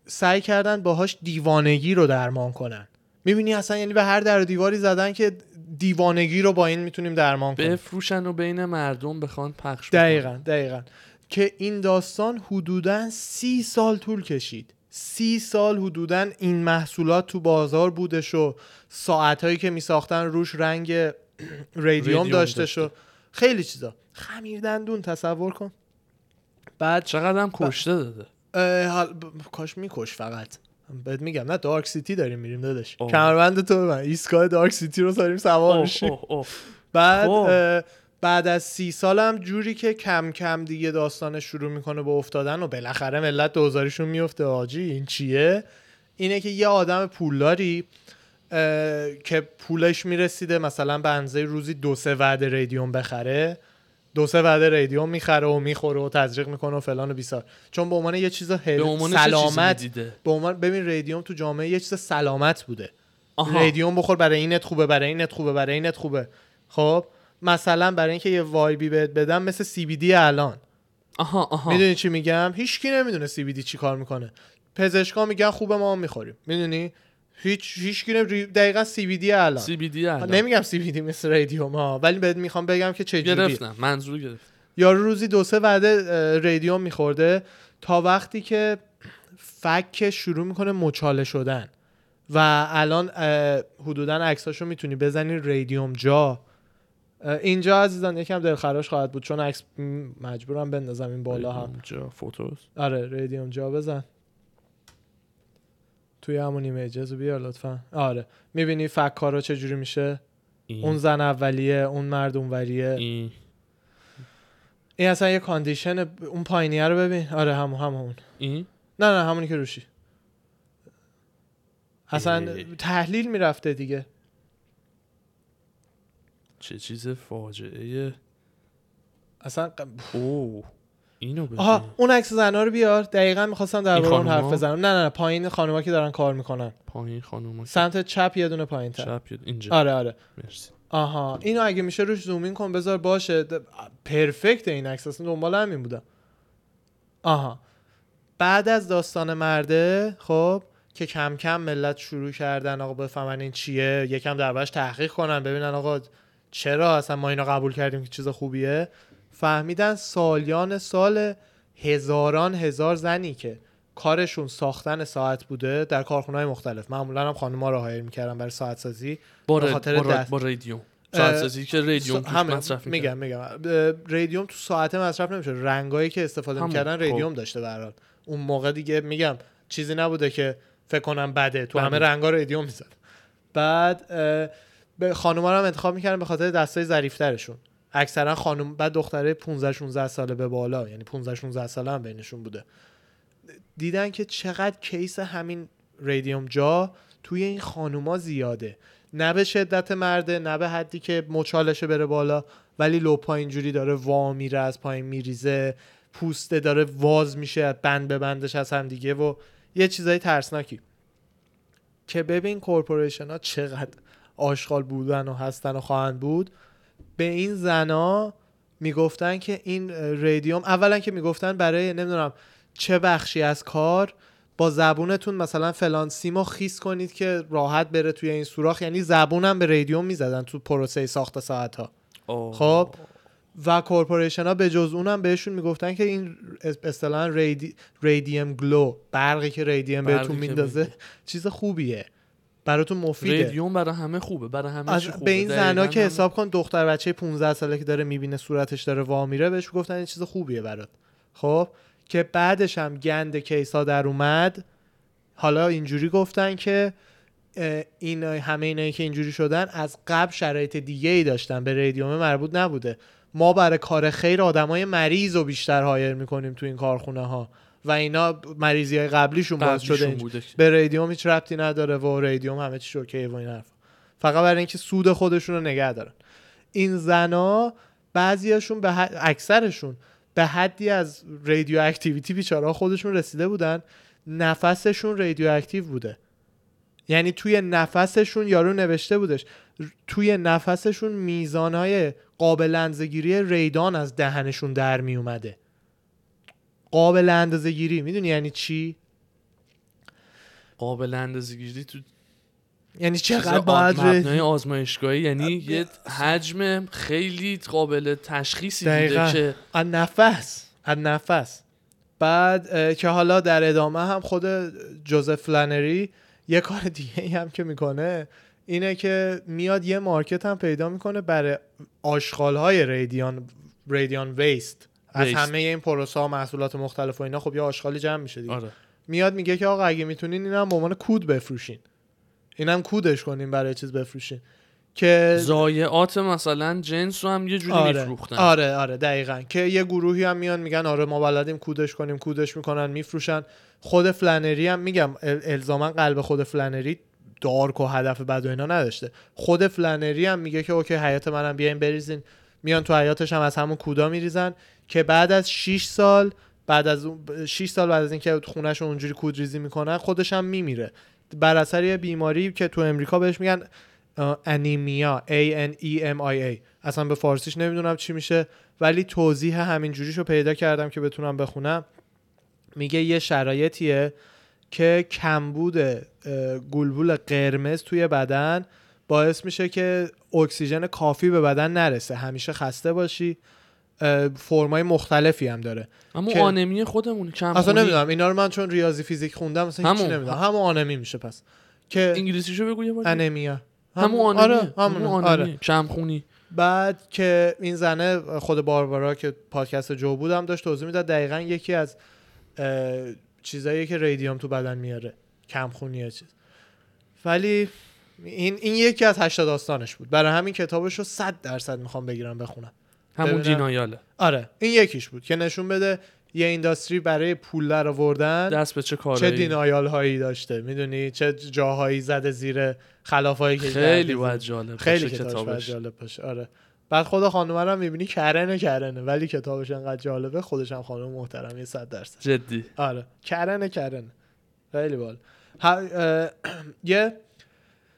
سعی کردن باهاش دیوانگی رو درمان کنن می‌بینی اصلا یعنی به هر در و دیواری زدن که دیوانگی رو با این می‌تونیم درمان کنیم. بفروشن و بین مردم بخوان پخش بکنن. دقیقا دقیقا. که این داستان حدودا سی سال طول کشید. سی سال حدودا این محصولات تو بازار بودش و ساعتهایی که میساختن روش رنگ *clears throat* رادیوم داشته. شو خیلی چیزا. خمیر دندون تصور کن. بعد چقدر هم کشته داده. حال ب... کاش میکش فقط. بهت میگم نه دارک سیتی داریم میریم دادش. کمربند تو من ایستگاه دارک سیتی رو داریم سوار میشیم اوه. بعد خب. بعد از سی سالم جوری که کم کم دیگه داستانش شروع می‌کنه به افتادن و بالاخره ملت دوزاریشون میفته آجی این چیه اینه که یه آدم پولداری که پولش می‌رسیده مثلا به روزی دو سه وعده رادیوم بخره دو سه وعده رادیوم می‌خره و می‌خوره و تزریق می‌کنه و فلان و بیسار. چون به عنوان یه چیز hel... به سلامت به عنوان ببین رادیوم تو جامعه یه چیز سلامت بوده. رادیوم بخور برای اینت خوبه برای اینت خوبه برای اینت خوبه. خب؟ مثلا برای اینکه یه vibe ی بهت بدم مثل CBD الان. آها آها. می‌دونی چی میگم؟ هیچکی نمی‌دونه سی بی دی چی کار می‌کنه. پزشکا میگن خوبه ما هم می‌خوریم. می‌دونی؟ هیچ هیچکی نمی... دقیقا سی بی دی الان. سی بی دی نمیگم سی بی دی مثل رادیوم ها ولی بهت می‌خوام بگم که چه جوریه گرفتم منظور گرفت یارو روزی دو سه وعده رادیوم میخورده تا وقتی که فک شروع می‌کنه مچاله شدن. و الان حدودا عکساشو می‌تونی بزنی رادیوم جا. اینجا عزیزان یکم دلخراش خواهد بود چون عکس مجبورم بندازم این بالا هم اونجا photos. آره radium jaw بزن. توی همون images رو بیار لطفا. آره. می‌بینی فک کارا چجوری میشه؟ این. اون زن اولیه اون مرد اونوریه. این. این اصلا یه condition اون پایینیه رو ببین. آره همون همون. این؟ نه نه همونی که روشی. اصلا اه. تحلیل می‌رفته دیگه. چه چیز فاجعه. اصلا اوه. اینو آها اون عکس زنا رو بیار. دقیقا می‌خواستم درباره اون خانوما؟ حرف بزنم. نه نه نه پایین خانوما که دارن کار می‌کنن. پایین خانم سمت چپ یه دونه پایین تر چپ. اینجا. آره آره. مرسی. آها اینو اگه میشه روش زومین کن بذار باشه. پرفکت این عکس اصلا دنبال همین بودم آها. بعد از داستان مرده خب که کم کم ملت شروع کردن آقا بفهمن این چیه. یکم دربارش تحقیق کنن ببینن آقا چرا اصلا ما اینو قبول کردیم که چیز خوبیه. فهمیدن سالیان سال هزاران هزار زنی که کارشون ساختن ساعت بوده در کارخونه مختلف معمولا هم خانم‌ها رو هایر می‌کردن برای ساعت سازی با. خاطر با. با رادیوم ساعت سازی که رادیوم مصرف. میگم میگم رادیوم تو ساعت مصرف نمیشه رنگایی که استفاده همون. می‌کردن خب. رادیوم داشته به. اون موقع دیگه میگم چیزی نبوده که فکر کنم بده تو. همه رنگا رادیوم می‌زد بعد به خانوما رو هم انتخاب می‌کردن به خاطر دستای ظریفترشون اکثرا خانم بعد دختره 15 16 ساله به بالا. یعنی 15 16 ساله هم بینشون بوده. دیدن که چقدر کیس همین رادیوم جا توی این خانوما زیاده. نه به شدت مرده نه به حدی که مچالشه بره بالا ولی لپا اینجوری داره وا میره از پایین میریزه پوسته داره واز میشه بند به بندش از هم دیگه و یه چیزای ترسناکی. که ببین corporation ها چقدر آشغال بودن و هستن و خواهند بود. به این زنا می‌گفتن که این اه، رادیوم اولا که می‌گفتن برای نمی‌دونم چه بخشی از کار با زبونتون مثلا فلان سیمو خیس کنید که راحت بره توی این سوراخ یعنی زبونم به رادیوم می‌زدن تو پروسه ساخت ساعت ها. خب و corporation ها به جز اونم بهشون می‌گفتن که این اصطلاحا رادی... رادیوم گلو برقی که رادیوم برقی بهتون میندازه. چیز خوبیه براتون مفیده. رادیوم برای همه خوبه برای همه از خوبه. به این زنا که حساب کن دختر بچه 15 ساله که داره می‌بینه صورتش داره وا میره بهش گفتن این چیز خوبیه برات. خب؟ که بعدش هم گند کیسا در اومد. حالا اینجوری گفتن که این همه اینایی که اینجوری شدن از قبل شرایط دیگه ای داشتن به رادیوم مربوط نبوده. ما برای کار خیر آدمای مریض رو بیشتر hire می‌کنیم تو این کارخونه ها و اینا مریضی های قبلیشون باعث شده بوده. به رادیوم هیچ ربطی نداره و رادیوم همه چی okay ه و این حرف فقط برای اینکه سود خودشون رو نگه دارن. این زنا بعضیاشون به حد- اکثرشون به حدی از radioactivity بیچاره خودشون رسیده بودن نفسشون رادیو اکتیو بوده. یعنی توی نفسشون یارو نوشته بودش توی نفسشون میزانهای قابل اندازه‌گیری ریدان از دهنشون در می اومده قابل اندازه‌گیری می‌دونی یعنی چی؟ قابل اندازه‌گیری تو یعنی چقدر باید مبنای آزمایشگاهی. یعنی یه حجم خیلی قابل تشخیصی. بوده که از نفس از نفس. بعد که حالا در ادامه هم خود جوزف فلانری یه کار دیگه هم که می‌کنه اینه که میاد یه مارکت هم پیدا می‌کنه برای آشغال های رادیان رادیان ویست. از. همه این پروسه ها محصولات مختلف و اینا خب یه آشغالی جمع میشه دیگه. آره. میاد میگه که آقا اگه می‌تونین اینم به عنوان کود بفروشین. اینم کودش کنین برای چیز بفروشین. که ضایعات مثلا جنس رو هم یه جوری آره. میفروختن. آره آره دقیقا. که یه گروهی هم میان میگن آره ما بلدیم کودش کنیم کودش می‌کنن میفروشن. خود فلانری هم میگم ال- الزاما قلب خود فلانری dark و هدف بد و اینا نداشته. خود فلانری هم میگه که okay حیاط منم بیاین بریزین. میان تو حیاطش هم از همون کودا میریزن. که بعد از 6 سال بعد از 6 سال بعد از اینکه خونش اونجوری کودریزی می‌کنن خودش هم میمیره. بر اثر یه بیماری که تو امریکا بهش میگن anemia A N E M I A. اصلا به فارسیش نمی‌دونم چی میشه ولی توضیح همین جوریشو پیدا کردم که بتونم بخونم. میگه یه شرایطیه که کمبود گلبول قرمز توی بدن باعث میشه که اکسیژن کافی به بدن نرسه. همیشه خسته باشی. فرمای مختلفی هم داره. اما که- آنمی خودمون کم اصلا خونی. نمی‌دونم اینا رو من چون ریاضی فیزیک خوندم هیچی همون. نمی‌دونم. همون آنمی میشه پس. که انگلیسیشو بگو یه بار anemia همون آنمی. آره همون آره آنمی. کم خونی بعد که این زنه خود باربارا که پادکست جو بودم داشت توضیح می‌داد. دقیقا یکی از چیزایی که ریدیوم تو بدن میاره. کمخونی چیز. ولی این این یکی از هشتا داستانش بود. برای همین کتابش رو 100 درصد می‌خوام بگیرم بخونم. همون. جینایاله. آره این یکیش بود که نشون بده یه اینداستری برای پول در آوردن دست به چه چه کاری دینایال هایی داشته می‌دونی؟ چه جاهایی زده زیر خلافایی که خیلی. باید جالب خیلی کتابش. جالب باشه آره. بعد خود خانم هم می‌بینی کرنه کرنه. ولی کتابش انقدر جالبه خودش هم خانم محترمی صد درصد. جدی. آره. کرنه کرنه. خیلی بال *clears throat* یه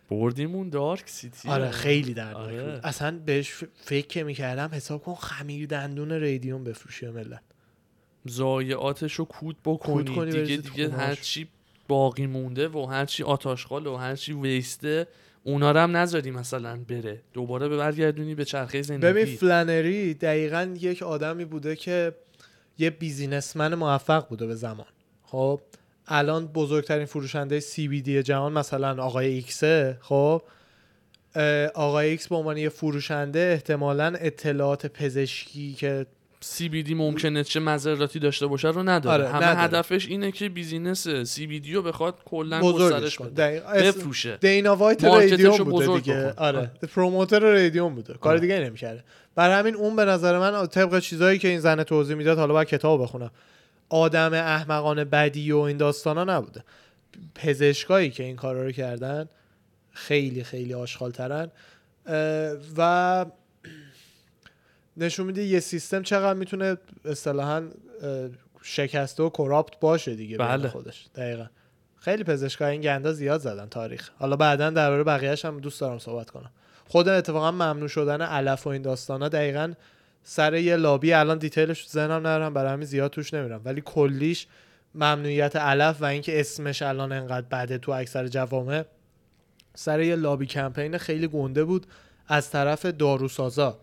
بردیمون دارک سیتی. آره خیلی دردناک آره. بود اصلا بهش فکر که می‌کردم حساب کن خمیر دندون ریدیوم بفروشی ملت. ضایعاتش رو کود کود بکنی کنی دیگه دیگه. هرچی باقی مونده و هرچی آت آشغال و هرچی waste ه اونا رو هم نذاری مثلا بره. دوباره به برگردونی به چرخه زندگی. ببین فلانری دقیقا یک آدمی بوده که یه businessman موفق بوده به زمان. خب؟ الان بزرگترین فروشنده CBD جهان مثلا آقای ایکسه خب؟ آقای ایکس به عنوان یه فروشنده احتمالا اطلاعات پزشکی که CBD ممکنه چه مضراتی داشته باشه رو نداره. آره، همه نداره. هدفش اینه که business CBD رو بخواد کلا گسترش بده. بفروشه. دینا وایت رادیوم بوده دیگه. آره. آره. promoter رادیوم بوده. کار آره. دیگه نمی‌کرده. بر همین اون به نظر من طبق چیزایی که این زن توضیح می‌داد حالا باید کتاب بخونم. آدم احمقانه بدی و این داستانا نبوده. پزشکایی که این کارا رو کردن خیلی خیلی آشغال ترن و نشون میده یه سیستم چقدر می‌تونه اصطلاحا شکسته و کراپت باشه دیگه بله. خودش. دقیقا. خیلی پزشکای این گندا زیاد زدن تاریخ. حالا بعدا درباره بقیه‌اش هم دوست دارم صحبت کنم. خود اتفاقا ممنوع شدن علف و این داستانا دقیقا سر یه لابی الان دیتیلش تو ذهنم ندارم برای همین زیاد توش نمیرم. ولی کلیش ممنوعیت علف و اینکه اسمش الان انقدر بده تو اکثر جوامع سر یه لابی کمپین خیلی گنده بود از طرف داروسازا.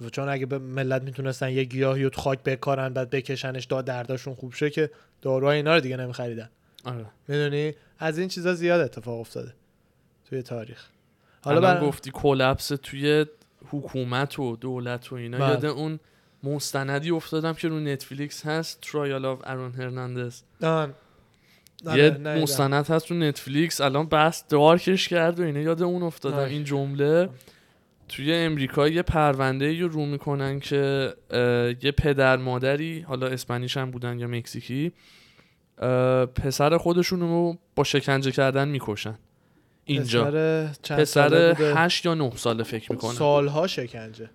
و چون اگه به ملت می‌تونستن یه گیاهی رو تو خاک بکارن بعد بکشنش تا درداشون خوب شه که داروهای اینا رو دیگه نمیخریدن. آره. می‌دونی؟ از این چیزا زیاد اتفاق افتاده توی تاریخ. حالا حالا بر... گفتی collapse توی حکومت و دولت و اینا بله. یاد اون مستندی افتادم که رو Netflix هست Trial of Aaron Hernandez آن. یه. مستند هست رو Netflix الان بحث dark ش کرد و اینا یاد اون افتادم آه. این جمله توی امریکا یه پرونده رو رو می‌کنن که یه پدر مادری حالا اسپانیش هم بودن یا مکزیکی پسر خودشون رو با شکنجه کردن می‌کشن اینجا پسر چند پسر؟ هشت یا نه ساله فکر می‌کنم سالها شکنجه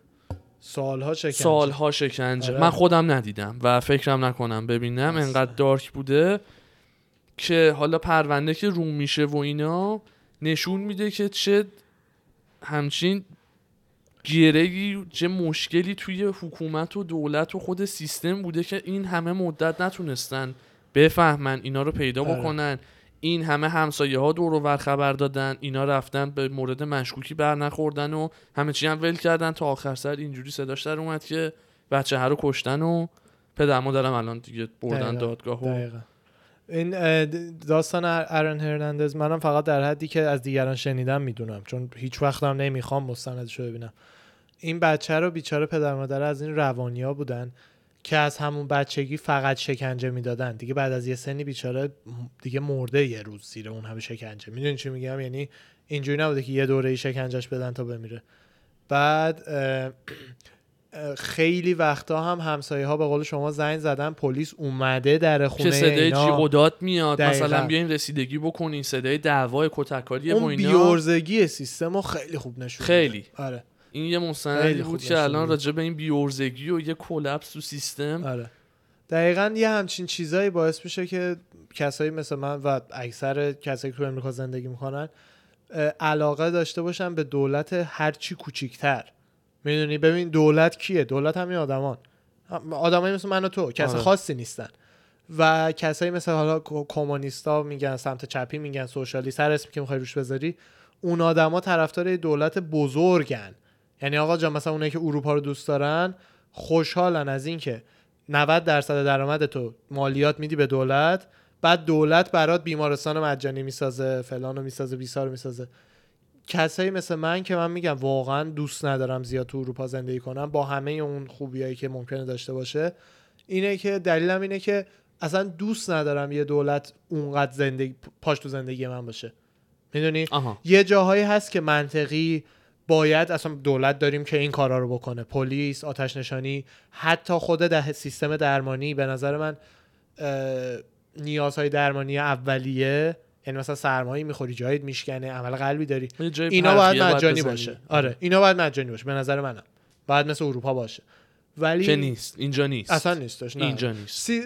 سالها شکنجه سالها شکنجه آره. من خودم ندیدم و فکرم نکنم ببینم. انقدر دارک بوده که حالا پرونده که روم میشه و اینا نشون میده که چه همچین گیرگی چه مشکلی توی حکومت و دولت و خود سیستم بوده که این همه مدت نتونستن بفهمن اینا رو پیدا آره. این همه همسایه ها دور و خبر دادن اینا رفتن به مورد مشکوکی بر نخوردن و همه چی هم ول کردن. تا آخر سر اینجوری صداش در اومد که بچه ها رو کشتن و پدر مادرم الان دیگه بردن دقیقا. دادگاه و دقیقا. این داستان ارن هرناندز منم فقط در حدی که از دیگران شنیدم می‌دونم چون هیچ وقتم نمی‌خوام مستندشو ببینم. این بچه رو بیچاره پدر مادر از این روانیا بودن. که از همون بچگی فقط شکنجه می‌دادن. دیگه بعد از یه سنی بیچاره دیگه مرده یه روز زیر اون همه شکنجه. می‌دونی چی میگم؟ یعنی اینجوری نبوده که یه دوره شکنجهش بدن تا بمیره. بعد خیلی وقتا هم همسایه ها به قول شما زنگ زدن پلیس اومده در خونه که صدای اینا. جیغ و داد میاد. دقیقاً. مثلا بیاین رسیدگی بکنین صدای دعوای کتککاری و اون اینا. بیورزگی سیستم رو خیلی خوب نشون خیلی. آره. این یه مستندی خیلی بود که الان راجع به این بیورزگی و یه کلپس تو سیستم. آره. دقیقا یه همچین چیزایی باعث میشه که کسایی مثل من و اکثر کسایی که تو امریکا زندگی می‌کنن علاقه داشته باشن به دولت هرچی کوچیکتر. می‌دونی؟ ببین دولت کیه؟ دولت همین آدمان. آدمایی مثل من و تو کس آره. خاصی نیستن. و کسایی مثل حالا کمونیستا میگن سمت چپی میگن سوشالیست هر اسمی که می‌خوای روش بذاری اون آدما طرفدار دولت بزرگن. یعنی آقا جان مثلا اونایی که اروپا رو دوست دارن خوشحالن از اینکه 90 درصد درآمد تو مالیات میدی به دولت بعد دولت برات بیمارستان مجانی می‌سازه فلان رو می‌سازه بیسار رو می‌سازه. کسایی مثل من که من میگم واقعا دوست ندارم زیاد تو اروپا زندگی کنم با همه اون خوبیایی که ممکنه داشته باشه اینه که دلیلم اینه که اصلا دوست ندارم یه دولت اونقدر زندگی پاش تو زندگی من باشه. می‌دونی؟ یه جاهایی هست که منطقی باید اصلا دولت داریم که این کارا رو بکنه. پلیس آتش نشانی حتی خود ده سیستم درمانی به نظر من نیازهای درمانی اولیه. یعنی مثلا سرمایه می‌خوری جایت میشکنه عمل قلبی داری. اینا باید مجانی. باشه. آره اینا باید مجانی باشه به نظر منم. بعد مثل اروپا باشه. ولی که نیست. اینجا نیست. اصلا نیستش نه. اینجا نیست. سی...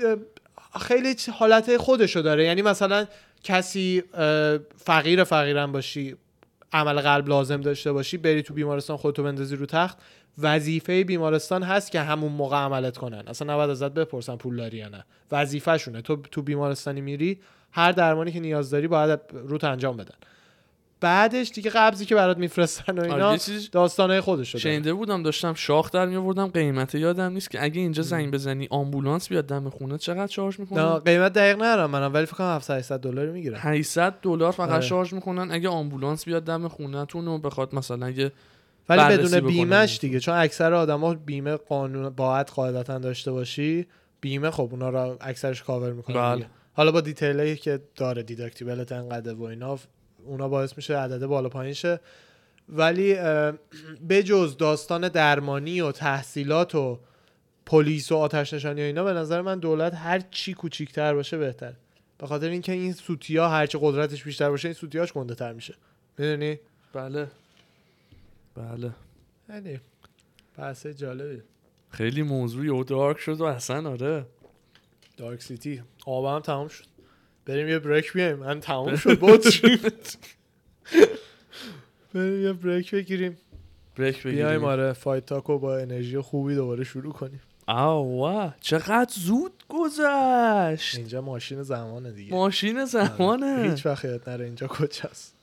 خیلی حالت خودشو داره. یعنی مثلا کسی فقیر فقیرم باشی عمل قلب لازم داشته باشی بری تو بیمارستان خودتو بندازی رو تخت. وظیفه بیمارستان هست که همون موقع عملت کنن. اصلا نباید ازت بپرسن پول داری یا نه. وظیفهشونه. تو تو بیمارستانی میری هر درمانی که نیاز داری باید روت انجام بدن. بعدش دیگه قبضی که برات میفرستن و آره، اینا داستانهای خودشو داره شنیده بودم داشتم شاخ در میآوردم قیمت یادم نیست که اگه اینجا زنگ بزنی آمبولانس بیاد دم خونه چقدر شارژ می‌کنن قیمت دقیق ندارم منم ولی فکر کنم 700 800 دلار می‌گیرن 800 دلار فقط آره. شارژ می‌کنن اگه آمبولانس بیاد دم خونهتون و بخواد مثلا اگه ولی بدون. بیمهش دیگه چون اکثر آدما بیمه قانون باید قاعدتا داشته باشی بیمه خب اونا رو اکثرش کاور می‌کنه بله. حالا با دیتیلی که داره دیداکتیبلت انقدر و اینا اونا باعث میشه عدد بالا پایین شه ولی بجز داستان درمانی و تحصیلات و پلیس و آتش نشانی و اینا به نظر من دولت هر چی کوچیک‌تر باشه بهتر به خاطر اینکه این سوتیا هر چی قدرتش بیشتر باشه این سوتیاش گنده تر میشه. می‌دونی؟ بله. بله. یعنی بحث جالبی. خیلی موضوع یهو دارک شد و اصلا آره. دارک سیتی آبم تمام شد. بریم یه بریک بیایم. من تمام شد. بود *laughs* بریم یه بریک بگیریم. بریک بیایم بگیریم آره فایت تاکو با انرژی خوبی دوباره شروع کنیم. آوا چقدر زود گذشت. اینجا ماشین زمانه دیگه. ماشین زمانه. هیچ وقت یاد نره اینجا کجاست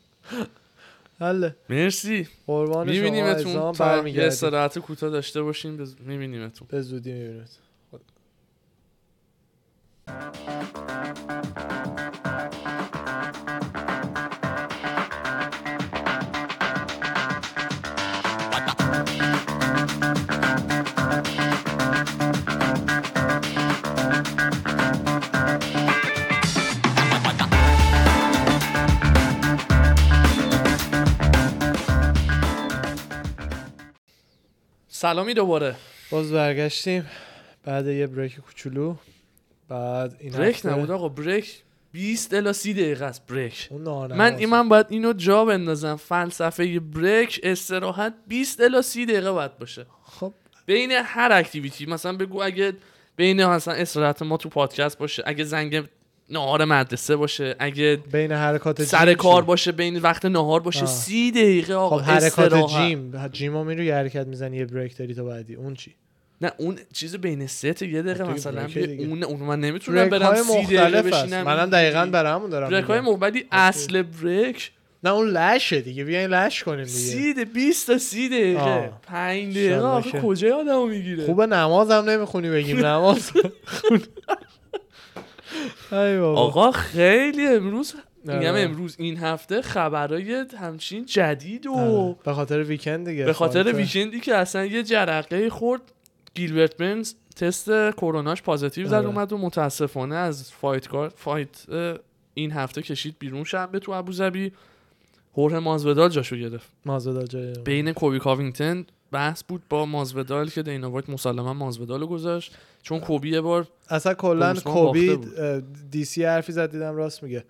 حله. مرسی. قربان شما میبینیمتون تا یه استراحت کوتاه داشته باشیم بز... میبینیمتون. به زودی می‌بینید سلامی دوباره. باز برگشتیم بعد یه بریک کوچولو. بعد این بریک نبود آقا بریک 20 الا 30 دقیقه است بریک من این من باید اینو جا بندازم. فلسفه بریک استراحت 20 الا 30 دقیقه باید باشه. خب. بین هر اکتیویتی مثلا بگو اگه بین مثلا استراحت ما تو پادکست باشه اگه زنگ نهار مدرسه باشه اگه بین حرکات سر کار؟ باشه بین وقت نهار باشه آه. سی دقیقه آقا خب حرکات استراحت. جیم. جیم رو میرو یه حرکت می‌زنی یه بریک داری تا بعدی. اون چی؟ نه اون چیز بین سه تا یه دقیقه مثلا. اون اون من نمی‌تونم برم سی دقیقه بشینم منم دقیقا برامون دارم بریک های. مختلف اصل بریک نه اون لشه دیگه. بیاین لش کنیم دیگه. سی ده 20 تا سی دقیقه. آه. 5 دقیقه. کجا آدمو می‌گیره؟ خوبه نمازم نمی‌خونی بگیم. نماز *laughs* آقا خیلی امروز آره. میگم امروز این هفته خبرای همچین جدید و آره. به خاطر weekend دیگه به خاطر. weekend ی که اصلا یه جرقه خورد. گیلبرت برنز تست کروناش positive در آره. اومد و متاسفانه از fight card fight این هفته کشید بیرون شنبه تو ابوظبی هورهه مازودال جاشو گرفت. مازدا جای بین کوبی کاوینگتن بحث بود با مازودال که دینا وایت مسلما مازودال رو گذاشت. چون کوبی یه بار اصلا کلا کوبی DC حرفی زد دیدم راست میگه.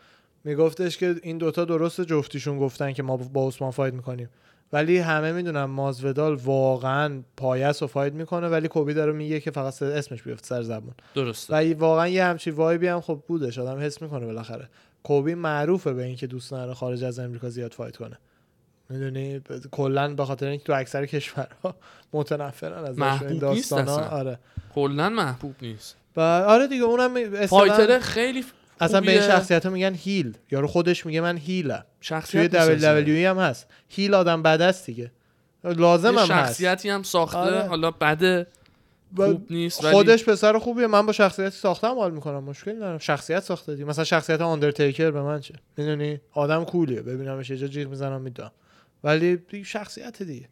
میگفتش که این دوتا درست جفتیشون گفتن که ما با عثمان fight می‌کنیم. ولی همه می‌دونن مازودال واقعا پایه‌س و fight می‌کنه ولی کوبی داره میگه که فقط اسمش بیفته سر زبون. درسته. و واقعا یه همچی vibe ی هم خب بودش آدم حس می‌کنه بالاخره. کوبی معروفه به اینکه دوست نداره خارج از امریکا زیاد fight کنه. می‌دونی؟ کلا به خاطر اینکه تو اکثر کشورها متنفرن از این داستانا. آره. کلا محبوب نیست. و آره دیگه اونم fighter خیلی اصلا به این. شخصیت ها میگن هیل یارو خودش میگه من هیلم توی شخصیت دبل هم هست. هیل آدم بد است دیگه. لازم هم هست. شخصیتی هم ساخته. آره. حالا بده خوب نیست ولی خودش پسر خوبیه. من با شخصیت ساختم حال می‌کنم. مشکل ندارم. شخصیت ساخته دیگه. مثلا شخصیت آندرتیکر به من چه؟ می‌دونی؟ آدم کولیه. ببینمش یه جا جیغ می‌زنم می‌دونم ولی شخصیت دیگه.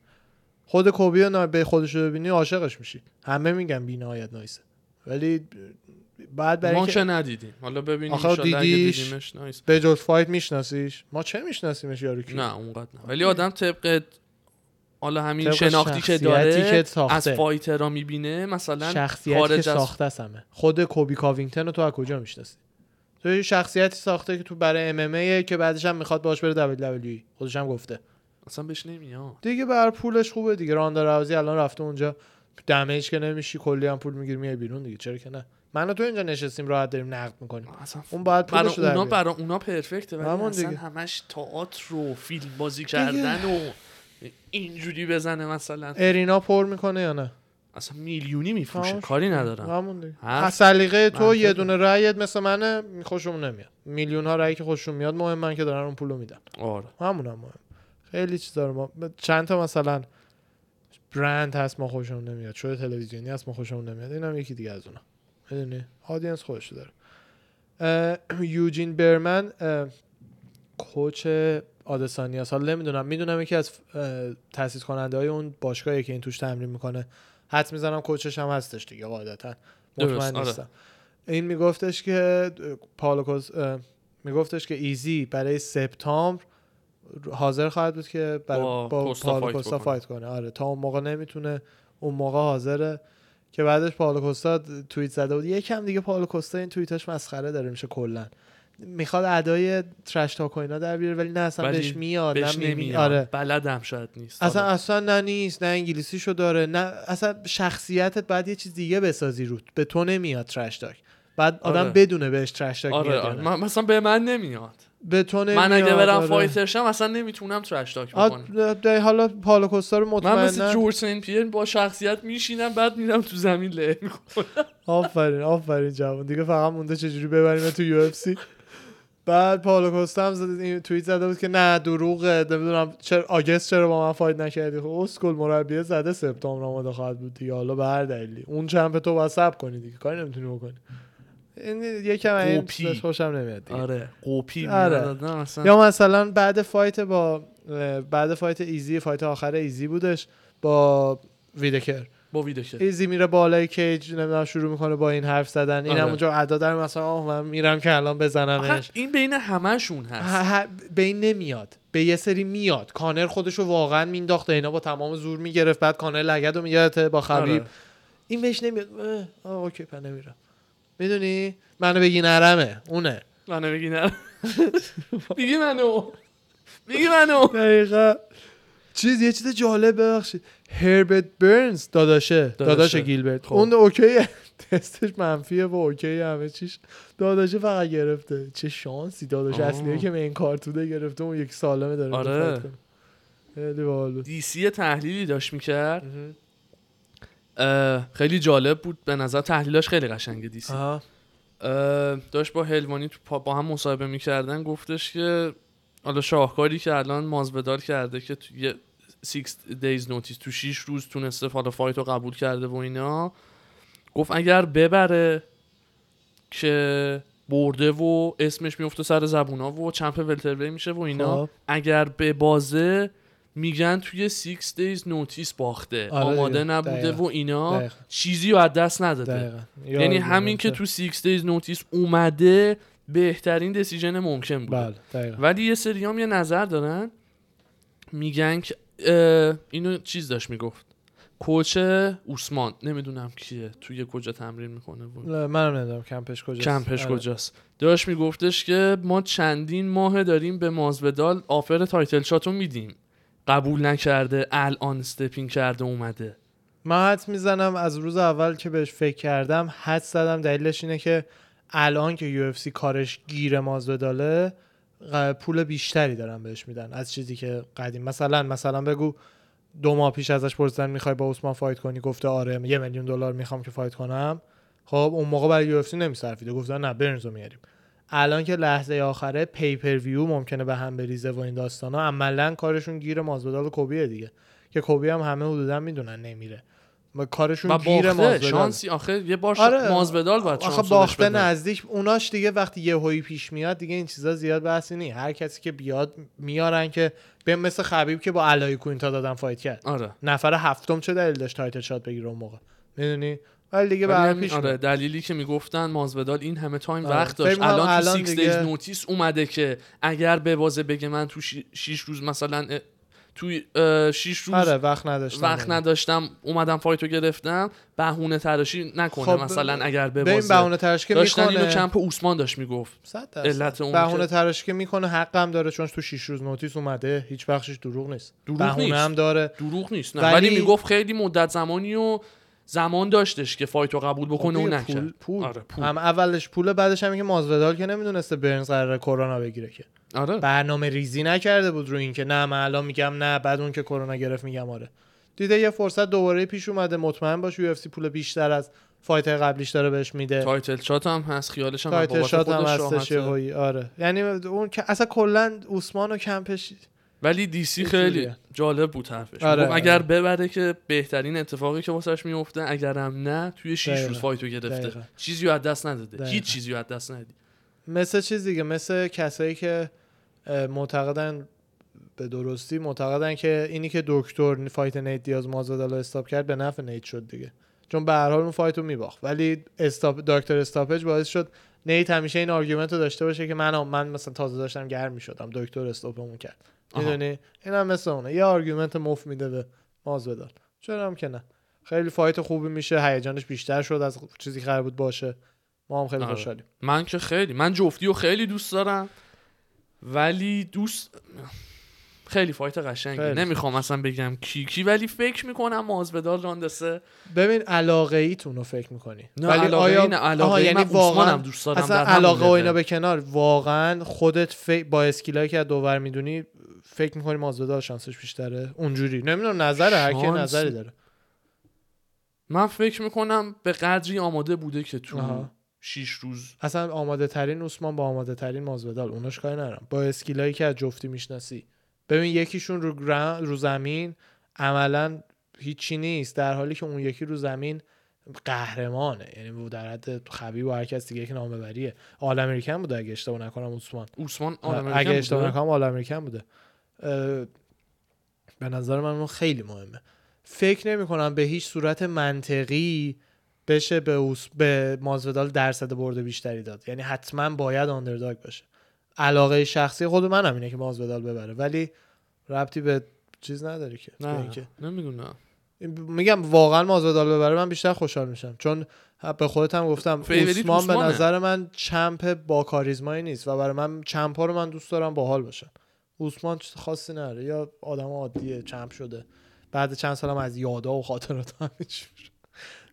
خود کوبی به خودش رو ببینی عاشقش میشی. همه میگن بی‌نهایت نایسه. ولی بعد برای ما که ندیدیم. حالا ببینیم آخه دیدیش؟ دیدیمش nice. به جز fight میشناسیش؟ ما چه میشناسیمش یارو کی نه اونقدر نه. ولی آدم طبق حالا همین شناختی که داره که. از fighter ها می‌بینه مثلا شخصیتی که خارج از ساخته است همه خود کوبی کاوینگتن رو تو از کجا می‌شناسی؟ تو یه شخصیتی ساخته که تو برای MMA که بعدش هم می‌خواد باش بره WWE خودش هم گفته. اصلا بهش نمیاد. دیگه بر پولش خوبه دیگه. راندا راوزی الان رفته اونجا. دمیج که نمیشی کلی هم پول می‌گیری میای بیرون دیگه. چرا که نه؟ من و تو اینجا نشستیم راحت داریم نقد می‌کنیم. اصلا اون باید برای پولش در اونا. برای اونا پرفکته ولی اصلا دیگه. همش تئاتر و فیلم بازی کردن و اینجوری بزنه مثلا. ارینا پر می‌کنه یا نه؟ اصلا میلیونی میفروشه. کاری ندارم. همون دیگه. سلیقه تو. یه دونه رأیت مثل منه خوشمون نمیاد. میلیون ها رأی که خوششون میاد مهم من که دارن اون پولو میدن. آره. همون هم مهم. خیلی چیزا رو ما چند تا مثلا برند هست ما خوشمون نمیاد. شو تلویزیونی هست ما خوشمون نمیاد. اینم یکی دیگه از اونا. می‌دونی؟ آدینس خودش داره. یوجین برمن کوچ آدسانیاس. حالا نمی‌دونم. می‌دونم یکی از تاسیس کننده های اون باشگاهی که این توش تمرین می‌کنه. حد می‌زنم کوچش هم هستش دیگه قاعدتا. درست، مطمئن آره. نیستم. این میگفتش که پالوکوس اه، میگفتش که ایزی برای سپتامبر حاضر خواهد بود که برای با با, fight. fight کنه. آره تا اون موقع نمی‌تونه اون موقع حاضره. که بعدش پائولو کوستا توییت زده بود یکم دیگه پائولو کوستا این توییتاش مسخره داره میشه کلا می‌خواد ادای trash talk و اینا در بیاره ولی نه اصلا بهش میاد بهش. نمیاد آره بلدم شاید نیست اصلا آره. اصلا نه نیست نه انگلیسیشو داره نه اصلا شخصیتت بعد یه چیز دیگه بسازی روت به تو نمیاد trash talk بعد آدم آره. بدونه بهش trash talk آره, میاد یا آره. مثلا به من نمیاد به تو من اگه برم آره. fighter شم اصلا نمی‌تونم trash talk بکنم. حالا پائولو کوستا رو من مطمئنا مثل جورج سین پیر با شخصیت میشینم بعد میرم تو زمین له می‌کنم. آفرین آفرین جوان. دیگه فقط مونده چجوری ببریم تو UFC. بعد پائولو کوستا هم این توییت زده بود که نه دروغه نمی‌دونم چرا August چرا با من fight نکردی؟ خب اسکل مربی زده سپتامبر آماده خواهد بود دیگه. حالا به هر دلیلی. اون champ تو صبر کنی دیگه. کاری نمی‌تونی بکنی. یکم این قوپی. چیزاش خوشم نمیاد دیگه. آره. قوپی آره. یا مثلا بعد فایت با بعد فایت ایزی فایت آخر ایزی بودش با ویدکر. با ویدیو که ایزی میره بالای کیج نمی‌دونم شروع می‌کنه با این حرف زدن. این آره. اونجا ادا در مثلا آه من میرم که الان بزنمش. این بین همشون هست. این نمیاد. به یه سری میاد. کانر خودشو واقعا مینداخته. اینا با تمام زور می‌گرفت. بعد کانر لگد و با خبیب. آره. این بهش نمیاد. اه، اوکی پس نمیرم. می‌دونی؟ منو بگی نرمه اونه. منو بگی نه بگی منو. بگی منو. دقیقا. چیز یه چیز جالب ببخشید. هربرت برنز داداشه. داداشه. داداش گیلبرت. خب. اون اوکیه. *laughs* تستش منفیه و اوکی همه چیش. داداشه فقط گرفته. چه شانسی داداش. اصلیه که این کارتونه گرفته اون یک سالمه داره آره. بود. DC تحلیلی داشت می‌کرد. خیلی جالب بود. به نظر تحلیلاش خیلی قشنگه DC. داشت با هلوانی تو با هم مصاحبه می‌کردن. گفتش که حالا شاهکاری که الان مازودال کرده که تو یه 6 days notice تو 6 روز تونسته حالا fight رو قبول کرده و اینا. گفت اگر ببره که برده و اسمش میفته سر زبونا و champ welterweight میشه و اینا. خب. اگر ببازه میگن توی 6 days notice باخته آره آماده دیگه. نبوده دقیقا. و اینا دقیقا. چیزی رو از دست نداده دقیقا. یعنی همین که. تو 6 days notice اومده بهترین decision ممکن بوده بله. ولی یه سری هم یه نظر دارن میگن که اینو چیز داشت می‌گفت کوچ اوسمان نمی‌دونم کیه توی کجا تمرین می‌کنه نه، منم نمی‌دونم کمپش کجاست کمپش آره. کجاست داشت میگفتش که ما چندین ماه داریم به مازودال offer title shot و میدیم قبول نکرده الان step in کرده اومده. من حدس می‌زنم از روز اول که بهش فکر کردم حدس زدم دلیلش اینه که الان که UFC کارش گیر مازوداله پول بیشتری دارن بهش میدن از چیزی که قدیم. مثلا مثلا بگو دو ماه پیش ازش پرسیدن می‌خوای با عثمان fight کنی؟ گفته آره یه میلیون دلار می‌خوام که fight کنم. خب اون موقع برای UFC نمیصرفیده. گفتن نه برنزو میاریم. الان که لحظه آخره pay-per-view ممکنه به هم بریزه و این داستانا عملا کارشون گیر مازودال و کوبیه دیگه. که کوبی هم همه حدودا می‌دونن نمیره. و کارشون و گیر مازودال شانسی آخه یه بار آره. مازودال باید آخه باخته نزدیک اوناش دیگه وقتی یه هوی پیش میاد دیگه این چیزا زیاد بحثی نیست. هر کسی که بیاد میارن که به مثل خبیب که با علای کوینتا دادن فایت کرد. آره. نفر هفتم چه دلیل داشت تایتل شات بگیره اون موقع؟ می‌دونی؟ ولی دیگه همین- پیش آره. دلیلی که می‌گفتن مازودال این همه تایم آره. وقت داشت. می‌کنم الان تو الان 6 دیگه- نوتیس اومده که اگر به بازه بگه من تو 6 روز مثلا توی اه، شیش روز آره وقت نداشتم. وقت نداشتم اومدم fight و گرفتم بهونه تراشی نکنه خب، مثلا اگر به این بهونه‌تراشی که داشتن اینو می‌کنه. کمپ عثمان داشت می‌گفت. علت اون بهونه‌تراشی که می‌کنه حقم داره چون تو 6 روز notice اومده هیچ بخشش دروغ نیست. دروغ بهونه نیست. هم داره. دروغ نیست نه. ولی- ولی, می‌گفت خیلی مدت زمانی و زمان داشتش که fight و قبول بکنه خب و دیگه نکرد. پول پول. آره پول. هم اولش پول بعدش هم که مازودال که نمی‌دونسته برنز قراره کرونا بگیره که. آره. برنامه ریزی نکرده بود رو اینکه نه من الان میگم نه بعد اون که کرونا گرفت میگم آره. دیده یه فرصت دوباره پیش اومده مطمئن باش یه پول بیشتر از fight قبلیش داره بهش میده. title shot هم هست خیالش هم title بابت shot هم هستش. آره. یعنی اون که اصلا کلا عثمان و کمپش ولی DC خیلی. جالب بود حرفش آره، می‌گفت اگر آره. ببره که بهترین اتفاقی که واسش میفته اگرم نه توی 6 دقیقاً. روز fight و گرفته دقیقاً. چیزی رو از دست نداده دقیقاً. هیچ چیزی رو از دست ندادی مثل چیز دیگه مثل کسایی که معتقدن به درستی معتقدن که اینی که دکتر fight نیت دیاز مازویدال رو stop کرد به نفع نیت شد دیگه چون به هر حال اون fight رو میباخت ولی stop دکتر stoppage باعث شد نیت همیشه این argument رو داشته باشه که من من مثلا تازه داشتم گرم می‌شدم دکتر stop مون کرد. می‌دونی این هم مثل اونه. یه argument مفت میده به مازویدال چرا هم که نه. خیلی fight خوبی میشه. هیجانش بیشتر شد از چیزی که بود باشه. ما هم خیلی آره. خوشحالیم. من که خیلی من جفتی رو خیلی دوست دارم. ولی دوست خیلی فایت قشنگی. خیلی. نمی‌خوام اصلا بگم کی کی ولی فکر می‌کنم مازودال راندسه ببین علاقه ایتون رو فکر می‌کنی. نه علاقه ای نه علاقه آها، ای یعنی واقعا دوست دارم اصلا علاقه و اینا. به کنار. واقعا خودت فکر با اسکیلایی که دوور می‌دونی فکر می‌کنی مازودال شانسش بیشتره؟ اونجوری. نمی‌دونم نظر هر کی نظری داره. من فکر می‌کنم به قدری آماده بوده که تو آها. شیش روز اصلا آماده ترین عثمان با آماده ترین مازودال اوناش کاری ندارم. با اسکیلایی که از جفتی می‌شناسی. ببین یکیشون رو, رو زمین. عملا هیچی نیست. در حالی که اون یکی رو زمین قهرمانه. یعنی در حد خبیب و هر کس دیگه که نام ببریه آل امریکن بوده اگه اشتباه نکنم عثمان. عثمان آل اگه امریکن اشتباه بوده؟ نکنم آل امریکن بوده. به نظر من اون خیلی مهمه. فکر نمی کنم به هیچ صورت منطقی بشه به, اوس... به مازودال درصد برده بیشتری داد. یعنی حتما باید آندرداگ باشه. علاقه شخصی خود منم اینه که مازودال ببره. ولی ربطی به چیز نداره که. نه اینکه- نمی‌دونم میگم واقعا مازودال ببره من بیشتر خوشحال میشم. چون به خودت هم گفتم عثمان به. نظر من چمپ با کاریزمایی نیست و برای من چمپ ها رو من دوست دارم باحال باشن چیز خاصی نداره. یا آدم عادیه چمپ شده. بعد چند سالم از یادا و خاطرات شد.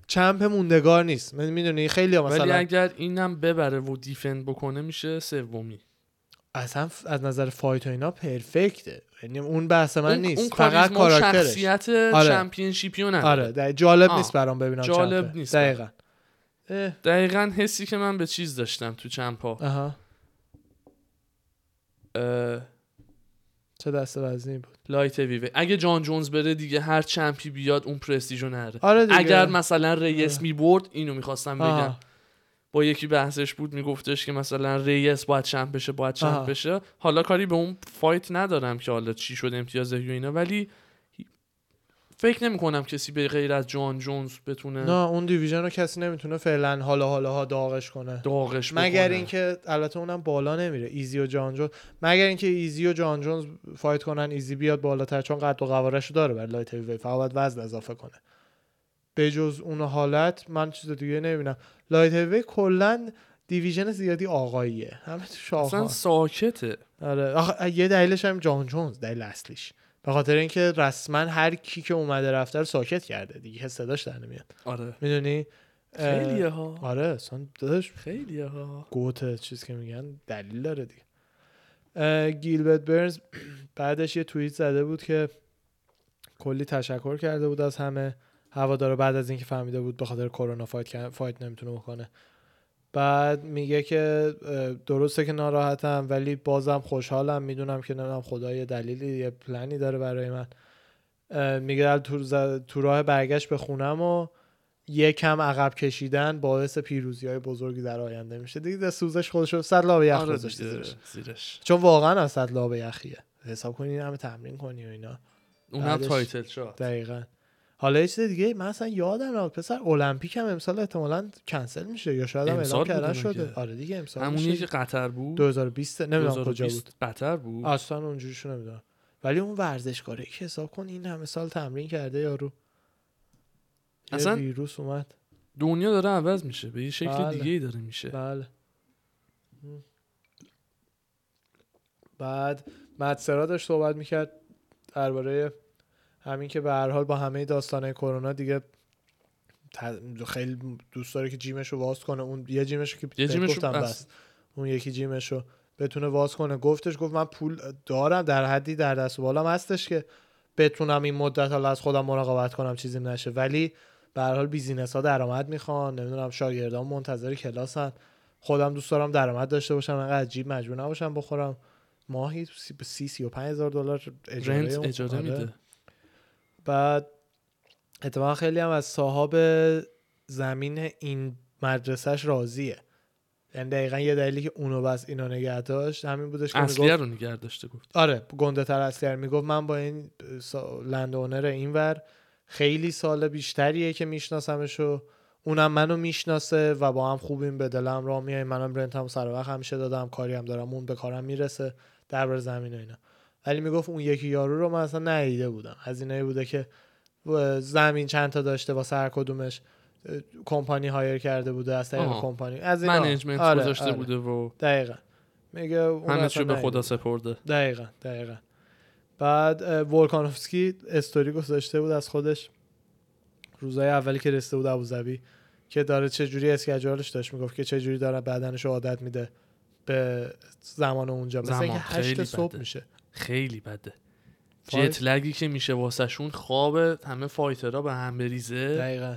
چمپ موندگار نیست. می‌دونی خیلی ها ولی مثلا اگر اینم ببره و دیفند بکنه میشه سومی. اصلا ف- از نظر فایت و اینا پرفکته. یعنی اون بحث من اون- نیست. اون فقط کاراکترش. شخصیت آره. چمپیونشیپی آره. ده- جالب آه. نیست برام ببینم جالب چمپه. نیست. دقیقا. اه، دقیقا حسی که من به چیز داشتم تو چمپا اه، چه دست وزنی بود؟ light heavy اگه جان جونز بره دیگه هر champ ی بیاد اون پرستیژو نره. آره دیگه. اگر مثلا ریس آره. می‌برد اینو می‌خواستم بگم. آها. با یکی بحثش بود میگفتش که مثلا ریس باید champ بشه باید champ. بشه. حالا کاری به اون fight ندارم که حالا چی شد امتیاز و اینا. ولی فکر نمی کنم کسی به غیر از جان جونز بتونه نه اون division رو کسی نمی‌تونه فعلا حالا حالا ها داغش کنه. داغش بکنه. مگر اینکه البته اونم بالا نمیره ایزی و جان جونز. مگر اینکه ایزی و جان جونز fight کنن ایزی بیاد بالاتر چون قد و قوارش رو داره برای light heavy فقط باید وزن اضافه کنه. به جز اون حالت من چیز دیگه نمی‌بینم. light heavy کلا division زیادی آقاییه. همه تو شاه اصلا ساکته. آره. آخه یه دلیلش هم جان جونز دلیل اصلیش. به خاطر اینکه رسما هر کی که اومده رفته رو ساکت کرده دیگه صداش در نمیاد. آره. می‌دونی؟ خیلیه ها. آره اصلا داداش. خیلیه ها. GOAT ه چیز که میگن دلیل داره دیگه. گیلبرت برنز *clears throat* بعدش یه توییت زده بود که کلی تشکر کرده بود از همه. هوادارا بعد از اینکه فهمیده بود به خاطر کرونا فایت فایت نمی‌تونه بکنه. بعد میگه که درسته که ناراحتم ولی بازم خوشحالم می‌دونم که نمی‌دونم خدا یه دلیلی یه پلنی داره برای من. میگه تو, ز- تو راه برگشت به خونم و یکم عقب کشیدن باعث پیروزی های بزرگی در آینده میشه. دیگه سوزش خودش رو صد لابه یخ آره زیرش. زیرش. چون واقعا از صد لابه یخیه. حساب کنی این همه تمرین کنی و اینا. اونم title shot دقیقا. حالا یه چیز دیگه من اصلا یادم نبود. پسر المپیک هم امسال احتمالا کنسل میشه یا شاید هم اعلام کردن شده؟ آره دیگه امسال میشه. که قطر بود؟ 2020 نمی‌دونم کجا 2020 بود قطر بود؟ اصلا اونجوریشو نمی‌دونم. ولی اون ورزشکاره که حساب کن این همه سال تمرین کرده یارو. اصلا- ویروس اومد. دنیا داره عوض میشه. به یه شکل بله. دیگه ای داره میشه. بله. بعد مدسرا داشت صحبت می‌کرد درباره همین که به هر حال با همه داستانه کرونا دیگه خیلی دوست داره که جیمش رو واز کنه. اون یه جیمش که یه جیمش گفتم بس. بس. اون یکی جیمش رو بتونه واز کنه. گفتش گفت من پول دارم در حدی در دست و بالام هستش که بتونم این مدت حالا از خودم مراقبت کنم چیزی نشه. ولی به هر حال بیزینس ها درآمد می‌خوان. نمی‌دونم شاگردان منتظر کلاسن. خودم دوست دارم درآمد داشته باشم. انقدر عجیب مجبور نباشم بخورم. ماهی سی سی, سی و پنج هزار دلار اجاره رنت اجاره آره. میده. بعد اتفاقا خیلی هم از صاحب زمین این مدرسهش راضیه. یعنی دقیقا یه دلیلی که اونو بس اینو نگه داشت همین بودش که اصلیه رو نگه داشته گفت. آره گنده تر اصلی می‌گفت. من با این سا... لند اونر اینور خیلی سال بیشتریه که میشناسمش و اونم منو می‌شناسه و با هم خوبیم به دلم را میای منم rent م سر وقت همیشه دادم. کاری هم دارم. اون به کارم می‌رسه. درباره زمین و اینا. ولی می‌گفت اون یکی یارو رو من اصلا ندیده بودم. هزینه بوده که زمین چند تا داشته واسه هر کدومش کمپانی hire کرده بوده از طریق. کمپانی. از اینا. management آره، گذاشته آره. بوده و دقیقا. میگه اون چی به خدا. سپرده. دقیقا دقیقا. بعد ولکانوفسکی استوری گذاشته بود از خودش. روزای اولی که رسیده بود ابوظبی که داره چه جوری schedule ش داشت. می‌گفت که چه جوری داره بدنش رو عادت میده به زمان اونجا. مثلا اینکه خیلی هشت صبح بده. میشه. خیلی بده. fight- jet lag ی که میشه واسهشون خواب همه fighter ها به هم بریزه. دقیقا.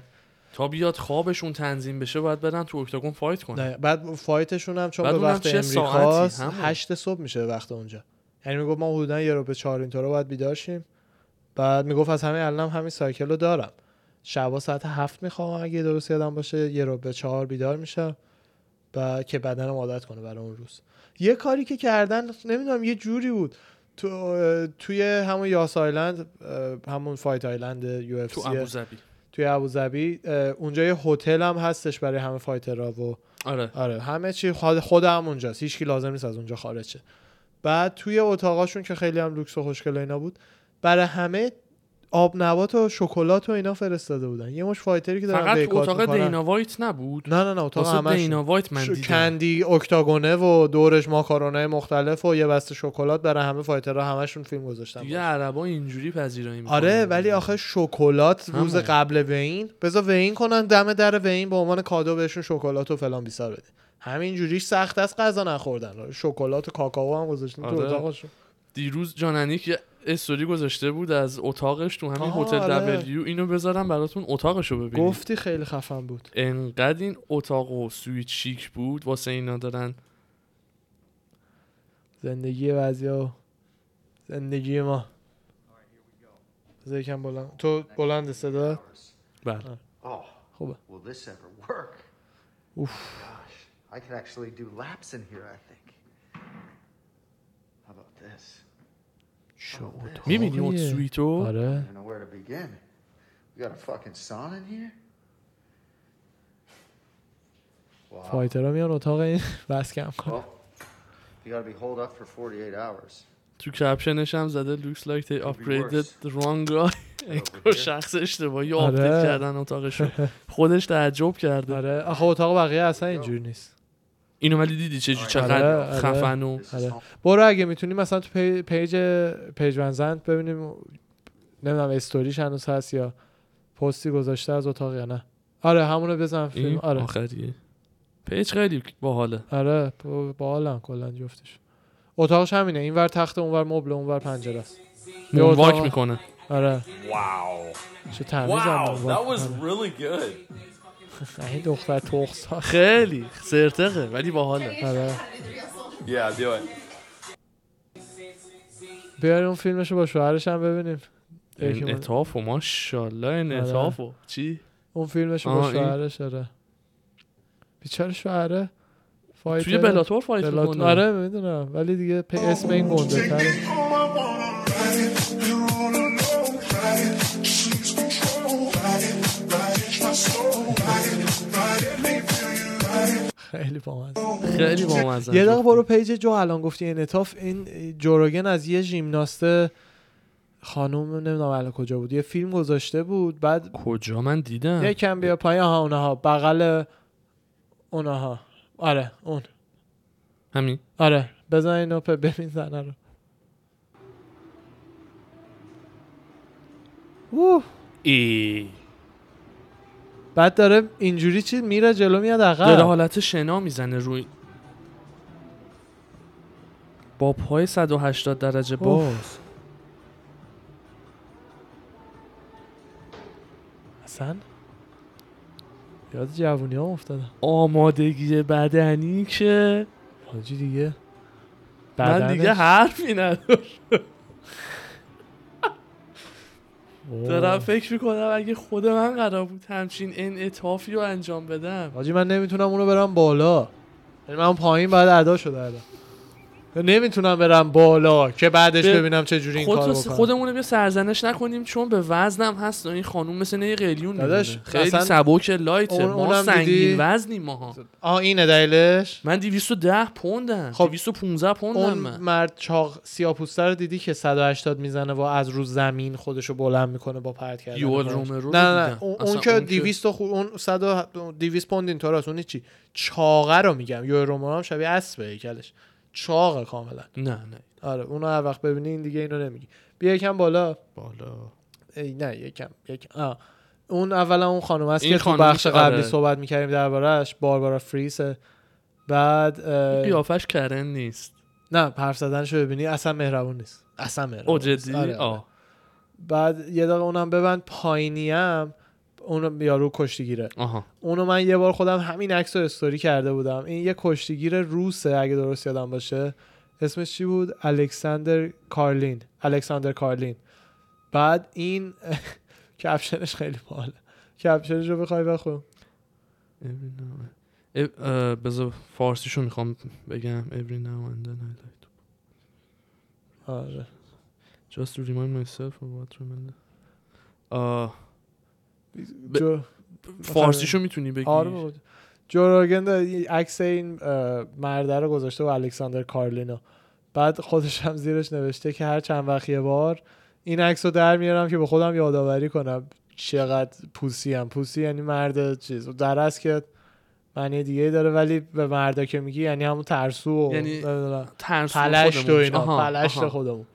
تا بیاد خوابشون تنظیم بشه باید برن تو octagon fight کنن. دقیقا. بعد fight شون هم چون به وقت امریکاست. هشت صبح میشه به وقت اونجا. یعنی می‌گفت ما حدودا یه رو به چهار اینطورا باید بیدار شیم. بعد می‌گفت از همین الانم همین cycle رو دارم. شبا ساعت هفت می‌خوام اگه درست یادم باشه یه رو به چهار بیدار میشم و که بدنم عادت کنه برای اون روز. یه کاری که کردن نمی‌دونم یه جوری بود. تو توی همون Yas Island همون Fight Island UFC ابوظبی توی ابوظبی اونجا یه هتل هم هستش برای همه fighter ها و آره. آره همه چی خود خودم اونجاست هیچ کی لازم نیست از اونجا خارج شه. بعد توی اتاقاشون که خیلی هم لوکس و خوشگل و اینا بود برای همه آب نبات و شکلات و اینا فرستاده بودن یه مشت fighter ی که دارن فقط اتاق. دینا وایت نبود نه نه نه اتاق همش دینا وایت من دیدم candy octagon ه و دورش ماکارونه مختلف و یه بسته شکلات برای همه fighter ها همشون فیلم گذاشتن دیگه. عربا اینجوری پذیرایی می‌کنن آره ولی آخه شکلات روز. قبل weigh-in بذار weigh-in کنن دم در weigh-in به عنوان کادو بهشون شکلات و فلان بیسار بده همین جوریش سخت است غذا نخوردن شکلات و کاکائو هم گذاشتن تو آره. اتاقشون دیروز جاننیک استوری گذاشته بود از اتاقش تو همین هتل آره. دبلیو. اینو بذارم براتون اتاقشو ببینید گفتی خیلی خفن بود. انقدر این اتاق و سویت شیک بود واسه اینا دارن. زندگی بعضیا زندگی ما. بذار یکم بلند تو بلند صدا؟ بله. Oh, خوبه. Gosh, I could actually do laps in here, I think. How about this? چه می‌بینی اون. suite و I آره? Wow. fighter ها میان اتاق این بس کم کن Well, you gotta be holed up for 48 hours. تو caption ش هم زده looks like they upgraded the wrong guy. *laughs* انگار شخص اشتباهی آره. update کردن اتاقشو. خودش تعجب کرده. آره. آخه اتاق بقیه اصلا اینجوری نیست. اینو ولی دیدی چه آره، چقدر آره. خفن و آره. برو اگه می‌تونی مثلا تو پی- page page ونزنت ببینیم نمی‌دونم استوریش هنوز هست یا پستی گذاشته از اتاق یا نه. آره همونو بزن فیلم. آره. آخریه page خیلی باحاله. آره با باحالن کلا جفتش. اتاقش همینه. اینور تخت اونور مبل اونور پنجره. است walk می‌کنه. آره. Wow. چه تمیز Wow, that was really good. *laughs* این دختر تخص خیلی سرتقه ولی باحاله. آره. It. بیاریم اون فیلمشو با شوهرش هم ببینیم. من- اتافو ماشاءالله این آره. اتافو چی؟ اون فیلمشو با شوهرش آره. بیچاره شوهره. فایتر توی بلاتور فایت بلات... می‌کنه آره می‌دونم. ولی دیگه اسم این گنده تره. *laughs* خیلی بامزه. خیلی بامزه. یه دقیقه برو پیج جو الان گفتی انعطاف. این جوروگن از یه ژیمناست خانوم نمی‌دونم الان کجا بود. یه فیلم گذاشته بود بعد کجا؟ من دیدم. یکم بیا پایین. ها اونها. بغل اونها. آره اون. همین. آره. بزن اینو ببین زنه رو. اوه. ای. بعد داره اینجوری چی میره جلو میاد داره عقب حالت شنا می‌زنه روی. با پای 180 درجه باز. اصلا یاد جوونی ها افتادم آمادگی بدنی که؟ حاجی دیگه. من دیگه حرفی ندارم. دارم فکر می‌کنم اگه خود من قرار بود همچین انعطافی رو انجام بدم. حاجی من نمی‌تونم اونو برم بالا. یعنی من پایین بعد ادا شده الان. نمی‌تونم برم بالا که بعدش ببینم چه جوری این خود کارو بکنم. خودمون بیا سرزنش نکنیم چون به وزنم هست و این خانوم مثل یه قلیون داداش، خیلی سبک لایته. اون- ما سنگین؟ وزنیم ماها. آه اینه دلیلش؟ من 210 پوندم. خب، 215 پوندم اون من مرد چاق سیاپوسته رو دیدی که 180 می‌زنه و از رو زمین خودشو بلند می‌کنه با پرت کردن. رومرو رو نه نه نه. اون, اون که اون که- 200 خو... اون 100 و 200 پوند اینطوراست. اون چی چاقه رو میگم. یوئل رومرو هم شبیه اسبه هیکلش چاقه کاملا. نه نه. آره اونو هر وقت ببینی این دیگه اینو نمیگی. بیا یکم بالا. بالا. ای نه یکم یکم. آه. اون اولا اون خانم است که تو بخش قبلی آره. صحبت می‌کردیم دربارهش باربارا فریسه بعد قیافش کرن نیست. نه حرف زدنشو ببینی اصلا مهربون نیست. اصلا مهربون او. جدی؟ آره، آره. آه. بعد یه دقیقه اونم ببند پایینیم اونو یارو کشتیگیره. آها. اونو من یه بار خودم همین عکس رو استوری کرده بودم. این یه کشتیگیر روسه اگه درست یادم باشه. اسمش چی بود؟ الکساندر کارلین. الکساندر کارلین. بعد این *laughs* کپشنش خیلی باحاله. کپشنش رو بخوای بخون Every now and- اه، اه، بذار فارسیشو می‌خوام بگم. Every now and then I like to آره. Just to remind myself of what remember. آه جو فارسیشو می‌تونی بگی. آره بابا. جو روگن داره این عکس این اه، مرده رو گذاشته و الکساندر کارلینو. بعد خودش هم زیرش نوشته که هر چند وقت یه بار این عکس رو در میارم که به خودم یادآوری کنم چقدر پوسی هم پوسی یعنی مرد چیز. در است که معنی دیگه داره ولی به مردا که میگی یعنی همون ترسو و یعنی نمی‌دونم، ترس پلشت و اینا. آها، پلشت آها. خودمون.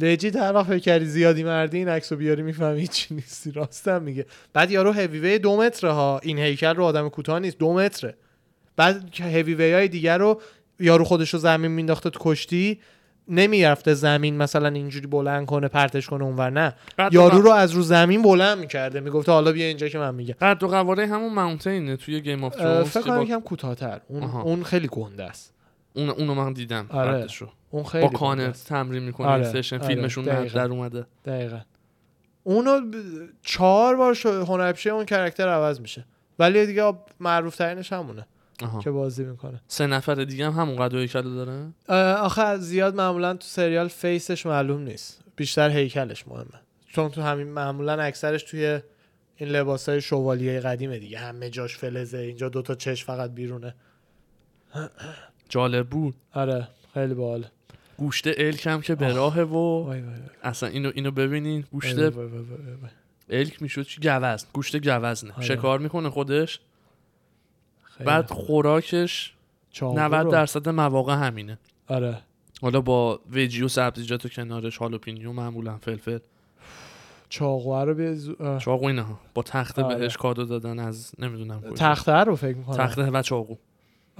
لجیت هر وقت فکر کردی زیادی مردی این عکسو بیاری می‌فهمی چی نیستی. راستم میگه. بعد یارو هیوی دو متره ها. این هیکل رو آدم کوتاه نیست. دو متره. بعد هیوی های دیگر رو یارو خودش رو زمین مینداخته تو کشتی نمی‌رفته زمین مثلا اینجوری بلند کنه پرتش کنه اونور. نه. یارو رو از رو زمین بلند می‌کرده. می‌گفته حالا بیا اینجا که من میگم. قد و قواره همون ماونتینه توی گیم آف ترونز فکر کنم با... یکم کوتاهتر. اون آها. اون خیلی گنده است. اون اونو من دیدم. آره. اون خیلی با کانت است. تمرین می‌کنه آره، سشن آره، فیلمشون دقیقاً. در اومده. دقیقا. اونو ب- چهار بار شو- هنرپیشه اون کرکتر عوض میشه. ولی دیگه معروف ترینش همونه آها. که بازی می‌کنه. سه نفر دیگه هم همون قد و هیکل داره آخه زیاد معمولا تو سریال فیسش معلوم نیست. بیشتر هیکلش مهمه. چون تو همین معمولا اکثرش توی این لباس های شوالیه قدیمه دیگه. همه جاش فلزه اینجا دوتا چش فقط بیرونه. جالب بود. آره خیلی باحال گوشت الک هم که به راهه و وای وای وای. اصلا اینو اینو ببینین. گوشت. الک می‌شد چی؟ گوزن گوشت گوزنه. آره. شکار می‌کنه خودش. بعد خوراکش چاقو 90 رو- درصد مواقع همینه. آره. حالا با وجی و سبزیجات و کنارش هالوپینیو معمولا فلفل. چاقو رو زو... آه. چاقو اینا با تخته آره. بهش کادو دادن از نمی‌دونم کجا. تخته رو فکر می‌کنم. تخته و چاقو.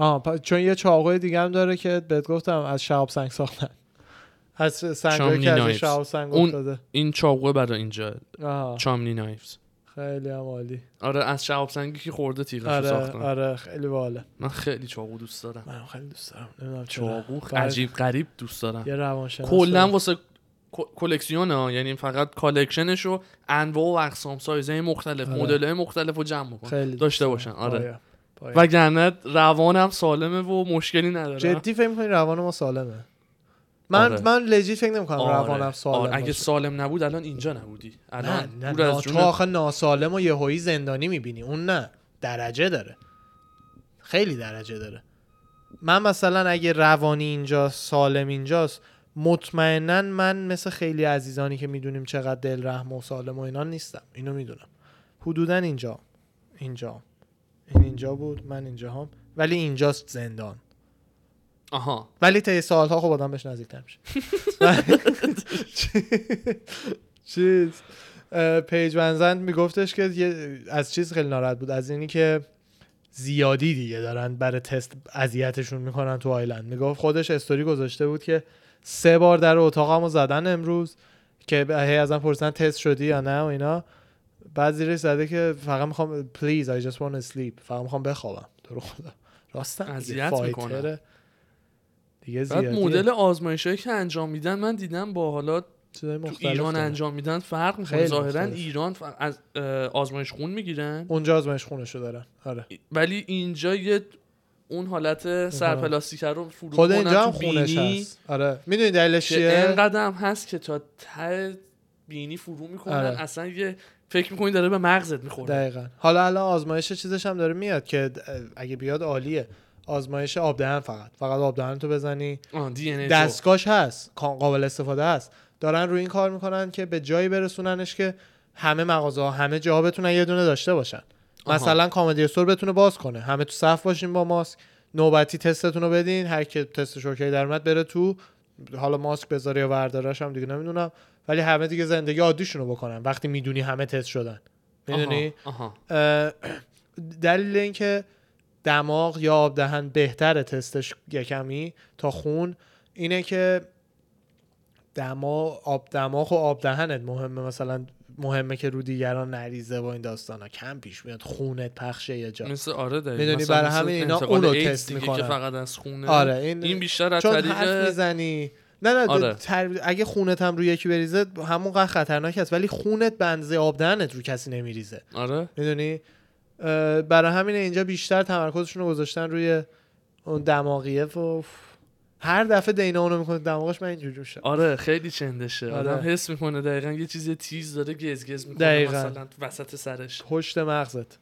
آه پ- چون یه چاقوی دیگه هم داره که بهت گفتم از شهاب سنگ ساختن. از شامنی که از. شهاب سنگ اون- افتاده. این چاقو برای اینجا. آه چامنی نایفز خیلی هم عالی. آره از شهاب سنگی که خورده تیغشو آره ساختن. آره خیلی باحاله. من خیلی چاقو دوست دارم. من خیلی دوست دارم. نمی‌دونم چاقو عجیب غریب دوست دارم. یه روانشناس کلا. واسه کلکسیون ها یعنی فقط کالکشنش رو انواع و اقسام سایزهای مختلف آره. مدل های مختلف رو جمع بکن. داشته. باشن. آره. پایه. وگرنه روانم سالمه و مشکلی نداره. جدی فکر می‌کنی روان ما سالمه؟ من آره. من لجیت فکر نمی‌کنم آره. روانم سالم آره. اگه باشه. سالم نبود الان اینجا نبودی. الان نه از تو آخه ناسالم و یهویی زندانی می‌بینی. اون نه درجه داره. خیلی درجه داره. من مثلا اگه روانی اینجا سالم اینجاست مطمئنا من مثل خیلی عزیزانی که می‌دونیم چقدر دل رحم و سالم و اینا نیستم. اینو می‌دونم. حدودا اینجا اینجا. این اینجا بود من اینجا هم ولی اینجاست زندان. آها. ولی طی سالها خب آدم بهش نزدیکتر میشه. *laughs* چیز. پیج ونزند میگفتش که از چیز خیلی ناراحت بود. از اینی که زیادی دیگه دارن برای تست اذیتشون می‌کنن تو آیلند. می‌گفت خودش استوری گذاشته بود که سه بار در اتاقمو زدن امروز که هی ازم پرسن تست شدی یا نه و اینا. بعد زیرش زده که فقط می‌خوام please I just want to sleep. فقط می‌خوام بخوابم. تو رو خدا. راستن اذیت. می‌کنن. دیگه بعد. مدل آزمایشایی که انجام میدن من دیدم با حالا تو ایران داره. انجام میدن فرق می‌کنه. ظاهرا. ایران از آزمایش خون می‌گیرن. اونجا آزمایش خونشو دارن. آره. ولی اینجا یه اون حالت سرپلاستیک رو فرو خود اینجا هم خونش هست. آره. می‌دونی دلیلش که چیه؟ هم هست که تا ته بینی فرو می‌کنن. آره. اصلا یه فکر می‌کنی داره به مغزت می‌خوره. دقیقا. حالا الان آزمایش چیزش هم داره میاد که اگه بیاد عالیه. آزمایش آب دهن فقط. فقط آب دهن تو بزنی. دستگاهش هست. قابل استفاده است دارن روی این کار می‌کنن که به جایی برسوننش که همه مغازه ها همه جاها بتونن یه دونه داشته باشن. آها. مثلا کامدی استور بتونه باز کنه. همه تو صف باشین با ماسک. نوبتی تستتون رو بدین. هر کی تست اوکی در بره تو. حالا ماسک بذاره یا ورداراش هم دیگه نمی‌دونم. ولی همه دیگه زندگی عادیشون رو بکنن. وقتی می‌دونی همه تست شدن. می‌دونی؟ دلیل اینکه دماغ یا آب دهن بهتره تستش یه کمی تا خون اینه که دماغ آب دماغ و آب دهنت مهمه. مثلا مهمه که رو دیگران نریزه و این داستانا. کم پیش میاد. خونت پخشه یه جا. مثل آره دقیقاً. می‌دونی برای همین اینا ایدز تست می‌کنن. که فقط از خونه. آره این, این بیشتر از چون طریق حرف می‌زنی. نه نه آره. تر... اگه خونت هم روی یکی بریزه همونقدر خطرناک است ولی خونت به اندازه آب دهنت رو کسی نمیریزه. آره. می‌دونی؟ برای همین اینجا بیشتر تمرکزشون رو گذاشتن روی اون دماغیه و هر دفعه دینا اونو می‌کنه دماغش من اینجوری میشه. آره خیلی چنده آره. آدم حس می‌کنه دقیقا یه چیز تیز داره گزگز می‌کنه دقیقاً. مثلا وسط سرش. پشت مغزت.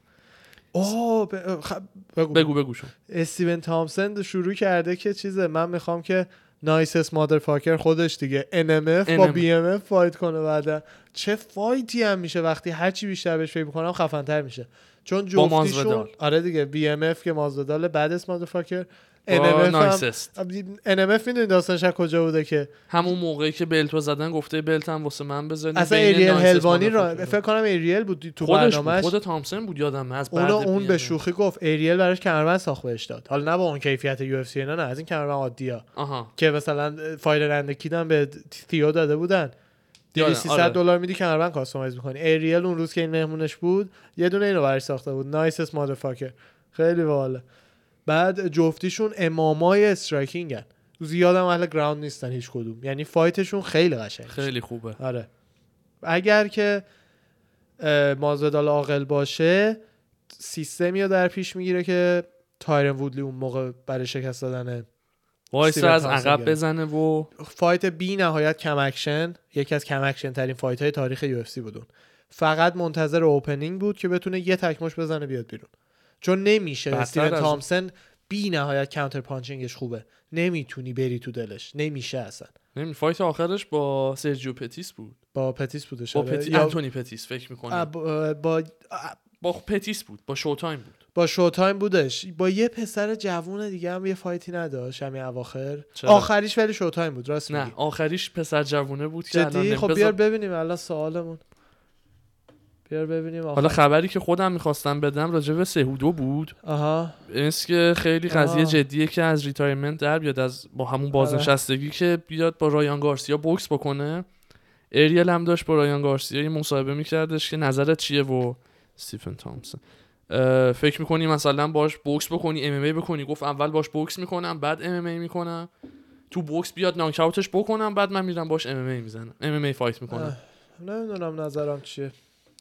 اوه ب... خ... بگو. بگو بگو شون استیون تامسن شروع کرده که چیزه من می‌خوام که نایسس مادر فاکر خودش دیگه. NMF با. BMF فایت کنه بعدا. چه فایتی هم میشه وقتی هرچی بیشتر بهش فکر می‌کنم خفنتر میشه. چون جفتیشون. آره دیگه. BMF که مازودال بعد از مادر فاکر NMF نایسست NMF می‌دونی داستانش از کجا بوده که؟ همون موقعی که بلتو زدن گفته بلت هم واسه من بزنی اصلا ایریل نایسست هلوانی را. فکر کنم ایریل بود تو خودش برنامهش خود تامسن بود یادم از بعد اون به. شوخی گفت. ایریل براش کمربند ساخت بهش داد. حالا نه با اون کیفیت یو اف سی نه نه از این کمربند عادیه. آها. که مثلا فایل رنده کیدن به تیو داده بودن. یادم، 200 آره. دلار میدی کمربند customize می‌کنی. ایریل اون روز که این مهمونش بود یه دونه اینو براش ساخته بود. nicest motherfucker خیلی باحاله. بعد جفتیشون MMA ی striking ن. زیادم اهل ground نیستن هیچ کدوم. یعنی fight شون خیلی قشنگ. خیلی خوبه. آره. اگر که اه، ماسویدال عاقل باشه سیستمی رو در پیش می‌گیره که تایرن وودلی اون موقع برای شکست دادن وایس از عقب. بزنه و fight بی نهایت کم اکشن. یکی از کم اکشن ترین fight های تاریخ UFC بودون فقط منتظر opening بود که بتونه یه تکمش بزنه بیاد بیرون. چون نمیشه. استیون از- تامسن بی نهایت counter punching ش خوبه. نمی‌تونی بری تو دلش. نمیشه اصلا. نمی fight آخرش با سرجیو پتیس بود. با پتیس بودش. با آره. پتی... یا انتونی پتیس فکر می‌کنم با, با با پتیس بود. با شوتایم بود. با Showtime بودش. با یه پسر جوون دیگه هم یه fight ی نداشت. همین اواخر. چرا؟ آخریش ولی Showtime بود. راست نه میگی. آخریش پسر جوونه بود که جدی؟ خب بذار- بیار ببینیم. الان سوالمون. بیار ببینیم حالا آخر. خبری که خودم می‌خواستم بدم راجع به سهودو بود. آها. مثل که خیلی قضیه. جدیه که از retirement در بیاد از با همون بازنشستگی که بیاد با رایان گارسیا بوکس بکنه. اریل هم داشت با رایان گارسیا یه مصاحبه میکردش که نظرت چیه و استیفن تامسون. فکر می‌کنی مثلا باش بوکس بکنی MMA بکنی؟ گفت اول باش بوکس می‌کنم بعد MMA می‌کنم. تو بوکس بیاد ناکاوتش بکنم بعد من میرم باش MMA می‌زنم. MMA fight می‌کنم نمی‌دونم نظرم چیه.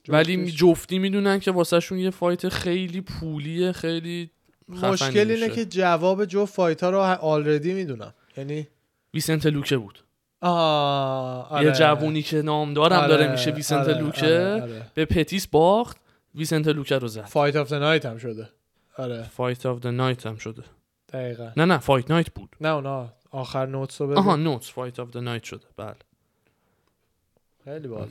ولی. جفتی می‌دونن که واسهشون یه fight خیلی پولیه خیلی مشکل اینه. که جواب جو fight ها رو already می‌دونم. یعنی ویسنت لوکه بود. آه آره. یه جوونی که نامدارم آره، داره میشه ویسنت آره، لوکه. به پتیس باخت ویسنت لوکه رو زد. fight of night هم شده. آره. fight of the night هم شده. دقیقا. نه نه fight night بود. نه اونا آخر notes رو بده آها notes fight of the night شده. بله. خیلی باحال.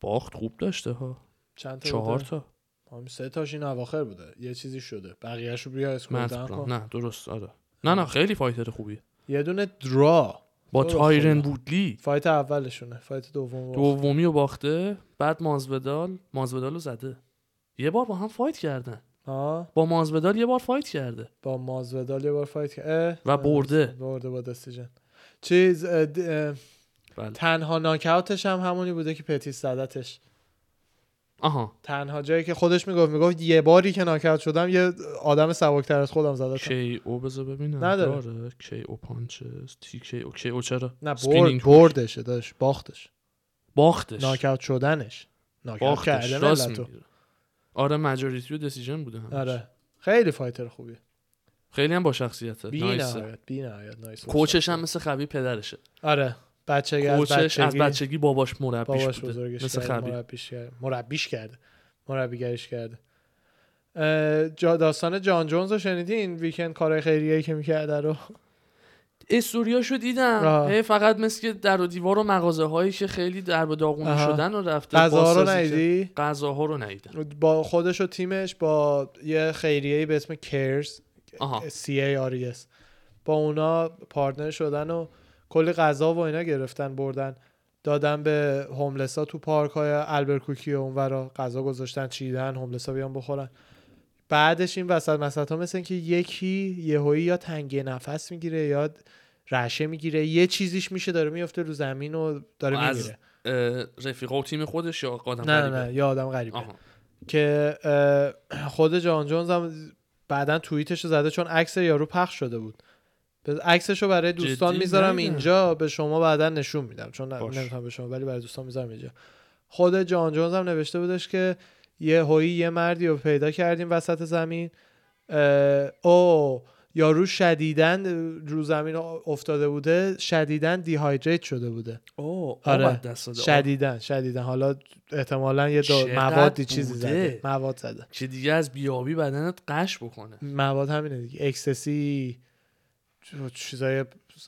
باخت خوب داشته ها. چند تا چهار؟ تا. همین سه تاش این اواخر بوده. یه چیزی شده. بقیه‌شو رو بیا. کن. نه درست آره. نه نه خیلی fighter خوبیه. یه دونه draw. با تایرن خدا. وودلی. fight اولشونه. fight دوم دومی رو باخته بعد مازودال مازودال رو زده. یه بار با هم فایت کردن. ها با مازودال یه بار فایت کرده. با مازودال یه بار فایت کرد و برده. برده با دستیجن چیز اه، اه، بله. تنها ناکاوتش هم همونی بوده که پتیس زدتش. آها. تنها جایی که خودش می‌گفت می‌گفت یه باری که ناکاوت شدم یه آدم سبکتر از خودم زدتم کی او بذار ببینم. نداره. داره. کی او پانچز تی کی او کی او چرا؟ نه برد سپینینگ بردشه داشت باختش. باختش. ناکاوت شدنش. باختش. کردن آره مجوریتی و دسیژن بوده همش. آره. خیلی فایتر خوبیه خیلی هم با شخصیته. بی. نهایت بی نهایت نایس کوچش هم مثل خبی پدرشه. آره. بچگی از کوچش از بچگی بچگی باباش مربیش باباش بوده مثل کرده خبی مربیش کرده. مربیش کرده. مربیگریش کرده. اه، جا داستان جان جونز رو شنیدین؟ ویکند کارهای خیریه که می‌کرده رو؟ استوریاشو دیدم. هی فقط مثل که در و دیوار و مغازه هایی که خیلی در داغونی. شدن و رفته. غذاها رو ندیدی؟ غذاها رو ندیدم. با خودش و تیمش با یه خیریه به اسم کرز R E S. با اونا پارتنر شدن و کلی غذا و اینا گرفتن بردن دادن به هوملسا تو پارک های البرکوکی و اونورا غذا گذاشتن چیدن هوملسا بیان بخورن بعدش این وسط مسط ها مثل که یکی یهویی یا تنگی نفس می‌گیره یا رشه می‌گیره یه چیزیش میشه داره میفته رو زمین و داره از میمیره اه، رفیقا و تیم خودش یا آدم نه غریبه؟ نه یا آدم غریبه آها. که خود جان جونز هم بعدا توییتش رو زده چون عکس یارو پخش شده بود عکسش رو برای دوستان؟ می‌ذارم. اینجا به شما بعدا نشون میدم چون. نمی‌تونم به شما ولی برای دوستان می‌ذارم اینجا خود جان جونز هم نوشته بودش که یه هویی یه مردی رو پیدا کردیم وسط زمین او یارو شدیدن رو زمین افتاده بوده شدیدن dehydrate شده بوده اوه آره. شدیدن شدیدن حالا احتمالا یه موادی چیزی؟ زده مواد زده که دیگه از بیابی بدنت غش بکنه مواد همینه دیگه ecstasy چیزای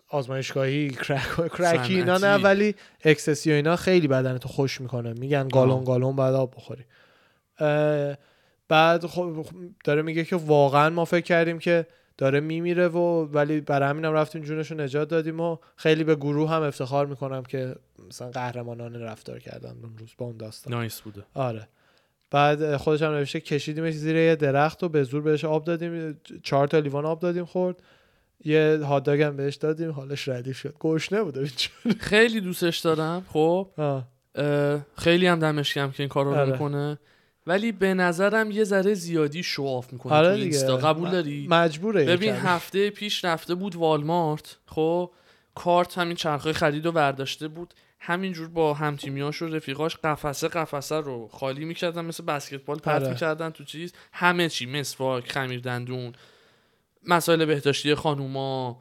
آزمایشگاهی crack crack ی اینا نه. ولی ecstasy و اینا خیلی بدنتو خشک می‌کنه. میگن گالون گالون باید آب بخوری. بعد خب داره میگه که واقعا ما فکر کردیم که داره میمیره و ولی برای همینم رفتیم جونش رو نجات دادیم و خیلی به گروه هم افتخار می‌کنم که مثلا قهرمانانه رفتار کردن اون روز با اون داستان. نایس بوده. آره. بعد خودش هم نوشته کشیدیمش زیر یه درخت و به زور بهش آب دادیم. چهار تا لیوان آب دادیم خورد. یه هاتداگ هم بهش دادیم حالش ردیف شد. بوده بیچاره. خیلی دوستش دارم خب. خیلی هم دمش گرم که این کار رو آره. می‌کنه. ولی به نظرم یه ذره زیادی شو آف می‌کنه آره تو اینستا. قبول داری؟ مجبوره ببین. هفته پیش رفته بود والمارت خب. کارت همین چرخهای خرید رو برداشته بود. همینجور با همتیمیاش و رفیقاش قفسه قفسه رو خالی می‌کردن مثل بسکتبال پرت آره. می‌کردن تو چیز. همه چی مسواک خمیر دندون. مسائل بهداشتی خانوما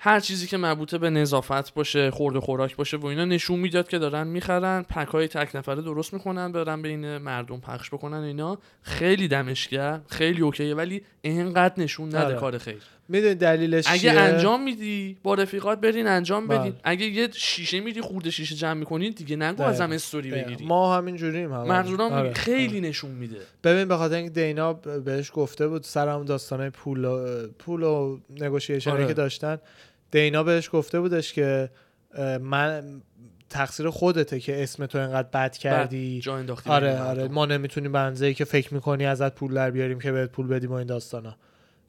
هر چیزی که مربوطه به نظافت باشه خورد و خوراک باشه و اینا نشون می‌داد که دارن می‌خرن پک های تک نفره درست می‌کنن برن بین مردم پخش بکنن اینا خیلی دمشگر خیلی اوکیه ولی اینقدر نشون نده آره. کار خیر می‌دونی دلیلش اگه؟ انجام میدی با رفیقات برین انجام بله. بدین اگه یه شیشه میری خورده شیشه جمع می‌کنین دیگه نگو دقیقا. ازم استوری. بگیری ما همین جوریم هم منظورم آره. خیلی نشون میده ببین به خاطر اینکه دینا بهش گفته بود سر همون داستانه پول و پول و نگوشیشنی آره. که داشتن دینا بهش گفته بودش که من تقصیر خودته که اسم تو اینقدر بد کردی بعد جا آره آره. ما نمی‌تونیم به اندازه‌ای که فکر می‌کنی ازت پول در بیاریم که بهت پول بدیم و این داستانا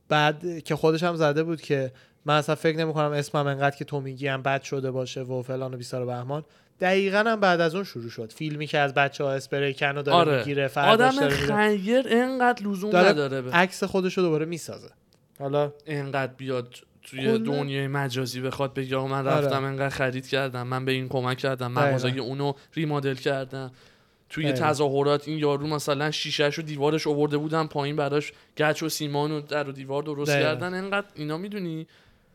بعد که خودش هم زده بود که من اصلا فکر نمی‌کنم اسمم انقدر که تو میگی هم بد شده باشه و فلان و بیسار و بهمان دقیقا هم بعد از اون شروع شد فیلمی که از بچه ها اسپری کن و داره آره می‌گیره آدم. خیر اینقدر لزوم داره نداره به عکس خودش رو دوباره می‌سازه حالا اینقدر بیاد توی دنیای مجازی بخواد بگه من آره. رفتم اینقدر خرید کردم من به این کمک کردم. مغازه اونو ریمادل کردم توی دقیقا. تظاهرات این یارو مثلا شیشهش و دیوارش آورده بودن پایین براش گچ و سیمان و در و دیوار درست. کردن اینقدر اینا می‌دونی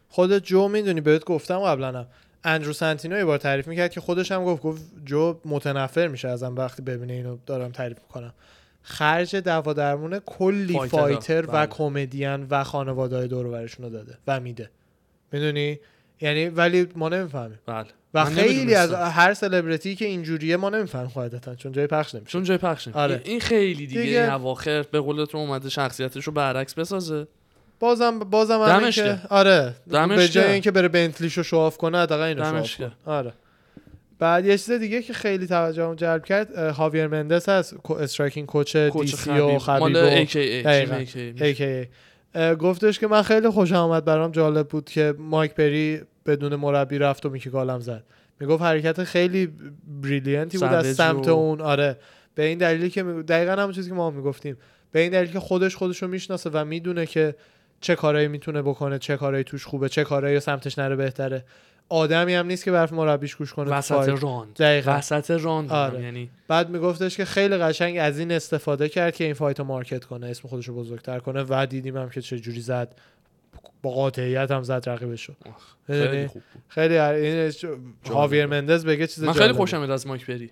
خود جو می‌دونی بهت گفتم قبلا اندرو سنتینو یه بار تعریف می‌کرد که خودش هم گفت گفت جو متنفر میشه ازم وقتی ببینه اینو دارم تعریف می‌کنم خرج دوا درمون کلی فایترها. فایتر و بله. کمدین و خانواده های دور رو داده و میده می‌دونی یعنی ولی ما نمی‌فهمیم بله و خیلی از. هر سلبریتی که اینجوریه ما نمی‌فهمیم قاعدتا چون جای پخش نمیشه. چون جای پخش نمیشه. آره. این خیلی دیگه, دیگه- این اواخر به قول تو اومده شخصیتش رو برعکس بسازه. بازم بازم همین که. آره. به جای. اینکه بره Bentley شو show off کنه حداقل اینو show off کنه. آره. بعد یه چیز دیگه که خیلی توجهم جلب کرد خاویر مندس هست striking coach DC و خبیب. و گفتش که من خیلی خوشم آمد برام جالب بود که مایک پری بدون مربی رفت و میکی گالم زد می‌گفت حرکت خیلی brilliant ی بود از سمت و- اون آره به این دلیلی که دقیقا همون چیزی که ما هم می‌گفتیم به این دلیل که خودش خودش رو می‌شناسه و می‌دونه که چه کارایی می‌تونه بکنه چه کارایی توش خوبه چه کارایی سمتش نره بهتره آدمی هم نیست که برف مربیش گوش کنه وسط. راند دقیقاً. وسط راند آره. آره. یعنی بعد میگفتش که خیلی قشنگ از این استفاده کرد که این fight رو market کنه اسم خودش رو بزرگتر کنه و دیدیم هم که چه جوری زد با قاطعیت هم زد رقیبش رو خیلی می‌دونی؟ خوب بود خیلی این هاویر مندز بگه چیز من خیلی. خوشم میاد از مایک پری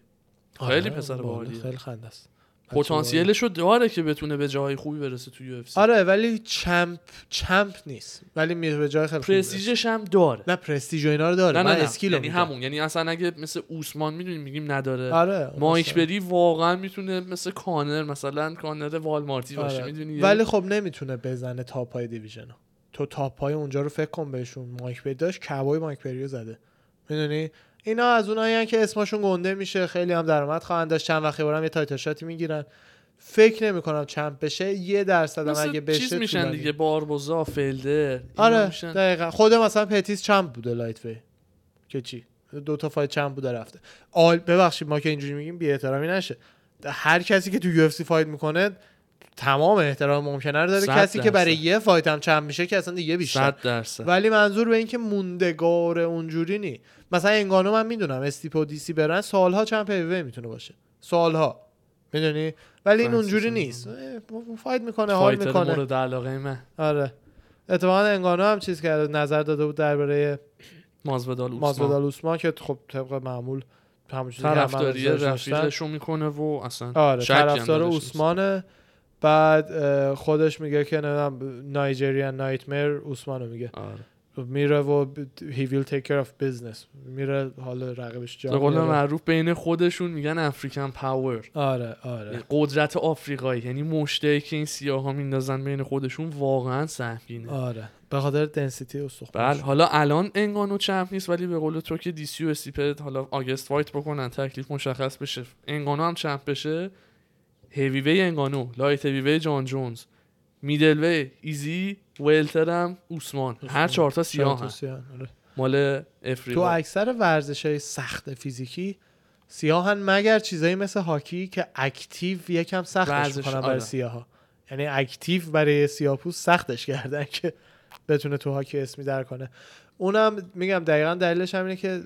آره، خیلی پسر باحالیه. خیلی خنده است پتانسیلش رو داره که بتونه به جای خوبی برسه تو UF آره ولی champ champ نیست ولی میره به جای خیلی. پرستیژش هم داره نه پرستیژ و اینا رو داره نه نه, نه. skill و یعنی. همون یعنی اصلا اگه مثل اوسمان می‌دونیم میگیم نداره آره مایک. بری واقعا می‌تونه مثل کانر مثلا کانر والمارتی باشه آره. می‌دونی ولی خب نمی‌تونه بزنه top های division. تو top های اونجا رو فکر کن بهشون. مایک پری داشت کبای مایک پری رو زده. می‌دونی؟ اینا از اونایی که اسمشون گنده میشه خیلی هم درآمد خواهند داشت. چند وقت برام یه title shot ی می‌گیرن. فکر نمی کنم champ بشه. یه درصد هم اگه بشه چیز میشن طولانی. دیگه؟ باربوزا اینا آره میشن. دقیقا. خود مثلا پتیس champ بوده lightweight. که چی؟ دو تا fight champ بوده رفته. آل ببخشید ما که اینجوری میگیم بی احترامی نشه. هر کسی که تو UFC fight می‌کنه تمام احترام ممکنه رو داره. کسی که برای. یه fight هم champ میشه که اصلا دیگه بیشتر. درصد. ولی منظور به این که موندگار اونجوری نی. مثلا انگانو من می‌دونم استیپ و DC برن سالها champ heavy می‌تونه باشه. سالها. می‌دونی؟ ولی این اونجوری. نیست. fight می‌کنه حال می‌کنه. مورد علاقه من. آره. اتفاقا انگانو هم چیز کرده نظر داده بود درباره مازودال مازودال اوسمان که خب طبق معمول همون چیزی که همه طرفداری هم داشتن. رفیقش رو می‌کنه و اصلا آره طرفدار. اوسمانه. بعد خودش میگه که نمی‌دونم نایجریان نایتمر اوسمانو میگه آره. میره و he will take care of business میره حال رقیبش جا قول. معروف بین خودشون میگن افریکن پاور آره آره قدرت آفریقایی یعنی مشته که این سیاه ها میندازن بین خودشون واقعا سهمگینه آره به خاطر دنسیتی استخوان بله حالا الان انگانو champ نیست ولی به قول تو که DC و استیپت حالا August fight بکنن تکلیف مشخص بشه انگانو هم champ بشه heavyweight انگانو light heavyweight جان جونز middleweight ایزی welter هم اوسمان. هر چهار تا سیاه هم آره. مال تو افریقا اکثر ورزش های سخت فیزیکی سیاهن مگر چیزایی مثل هاکی که active یکم سختش می‌کنن برای آره. سیاه یعنی اکتیو برای سیاپوس سختش کردن که بتونه تو هاکی اسمی در کنه. اونم میگم دقیقا دلیلش همینه که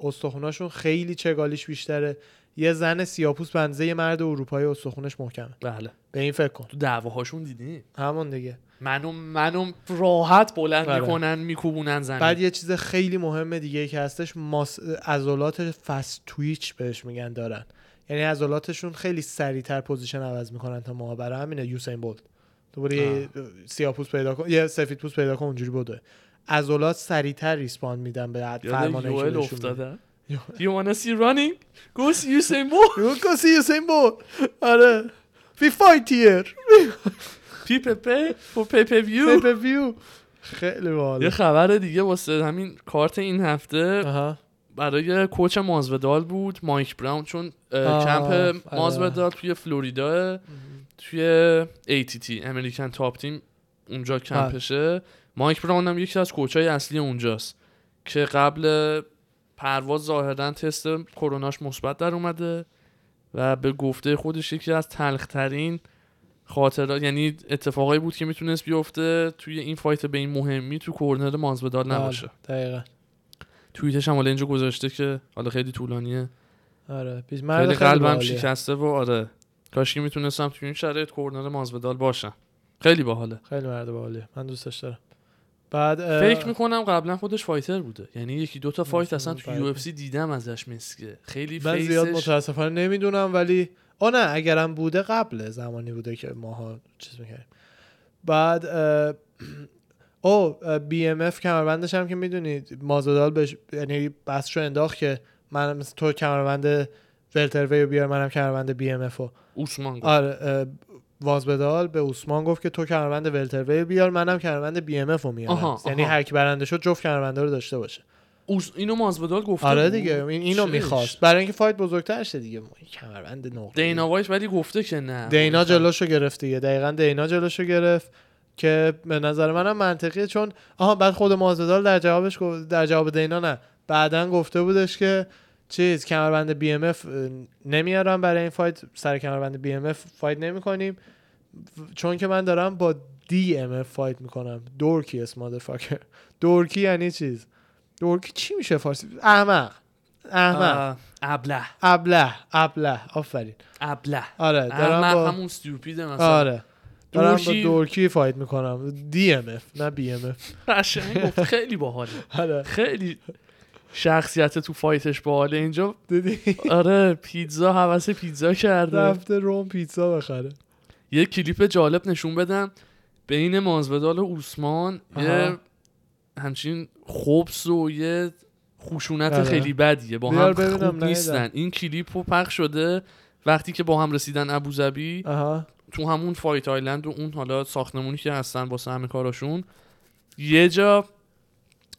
استخوناشون خیلی چگالیش بیشتره. یه زن سیاپوس بنزه یه مرد اروپایی استخونش محکمه. بله. به این فکر کن. تو دعواهاشون دیدی؟ همون دیگه. منو منو راحت بلند آره. می‌کنن میکوبونن زمین. بعد یه چیز خیلی مهم دیگه که هستش ماس... عضلات فست تویچ بهش میگن دارن. یعنی عضلاتشون خیلی سریعتر position عوض می‌کنن تا ما برای همینه یوسین بولت. دوباره یه سیاه‌پوست پیدا کن یه سفید پوست پیدا کن اونجوری بوده. عضلات سریعتر respond میدن به فرمانه که افتادم You wanna see running? Go see Usain Bolt. You go see یوسین بولت آره We fight here *laughs* pay for pay per view. Pay per view. خیلی یه باحال خبر دیگه واسه همین کارت این هفته برای coach مازودال بود مایک براون چون کمپ آره. مازودال توی فلوریدا توی ATT American Top Team اونجا کمپشه مایک براون هم یکی از coach های اصلی اونجاست که قبل پرواز ظاهرا تست کروناش مثبت در اومده و به گفته خودش یکی از تلخترین خاطرات یعنی اتفاقایی بود که می‌تونست بیفته. توی این fight به این مهمی تو corner مازودال نباشه. بله، دقیقا. توییتش هم حالا اینجا گذاشته که حالا خیلی طولانیه. آره خیلی قلبم. شکسته و آره کاشکی می‌تونستم توی این شرایط corner مازودال باشم. خیلی باحاله. خیلی مرد باحالیه. من دوستش دارم. بعد فکر می‌کنم قبلا خودش fighter بوده. یعنی یکی دوتا fight مثلا اصلا تو بعد- UFC دیدم ازش مسکه خیلی من زیاد face ش متاسفانه نمی‌دونم ولی آه نه اگرم بوده قبل زمانی بوده که ماها چیز می‌کردیم. بعد *clears throat* او BMF کمربندش هم که می‌دونید مازودال بهش یعنی بسشو انداخت که من مثل تو کمربند welterweight رو بیار منم کمربند BMF رو. اوسمان. آره مازودال به اوسمان گفت که تو کمربند welterweight بیار منم کمربند BMF رو میارم. یعنی. هر کی برنده شد جفت کمربنده رو داشته باشه. اوس... اینو مازودال گفته آره. دیگه این اینو. می‌خواست. برای اینکه fight بزرگتر شه دیگه. کمربند نقطه دینا وایت ولی گفته که نه. دینا جلوشو گرفت دیگه. دقیقا دینا جلوشو گرفت که به نظر منم منطقیه چون آها بعد خود مازودال در جوابش گفت- در جواب دینا نه. بعدا گفته بودش که چیز کمربند BMF نمیارم برای این fight سر کمربند BMF fight نمی کنیم چون که من دارم با DMF fight می‌کنم. dorky ass motherfucker. dorky یعنی چیز؟ dorky چی میشه فارسی؟ احمق. احمق. ابله. ابله. ابله. آفرین. ابله. آره دارم با همون stupid ه مثلا. آره. دارم با dorky- fight می‌کنم. DMF نه BMF خیلی باحاله. *laughs* آره. خیلی شخصیت تو fight ش باحاله اینجا دیدی؟ آره پیتزا هات پیتزا کرده. رفته روم پیتزا بخره. یه کلیپ جالب نشون بدم. بین مازودال و اوسمان یه آها. همچین خبس و یه خشونت آره. خیلی بدیه. با هم خوب. نیستن. این کلیپ رو پخش شده وقتی که با هم رسیدن ابوظبی تو همون فایت آیلند و اون حالا ساختمونی که هستن واسه همه کاراشون. یه جا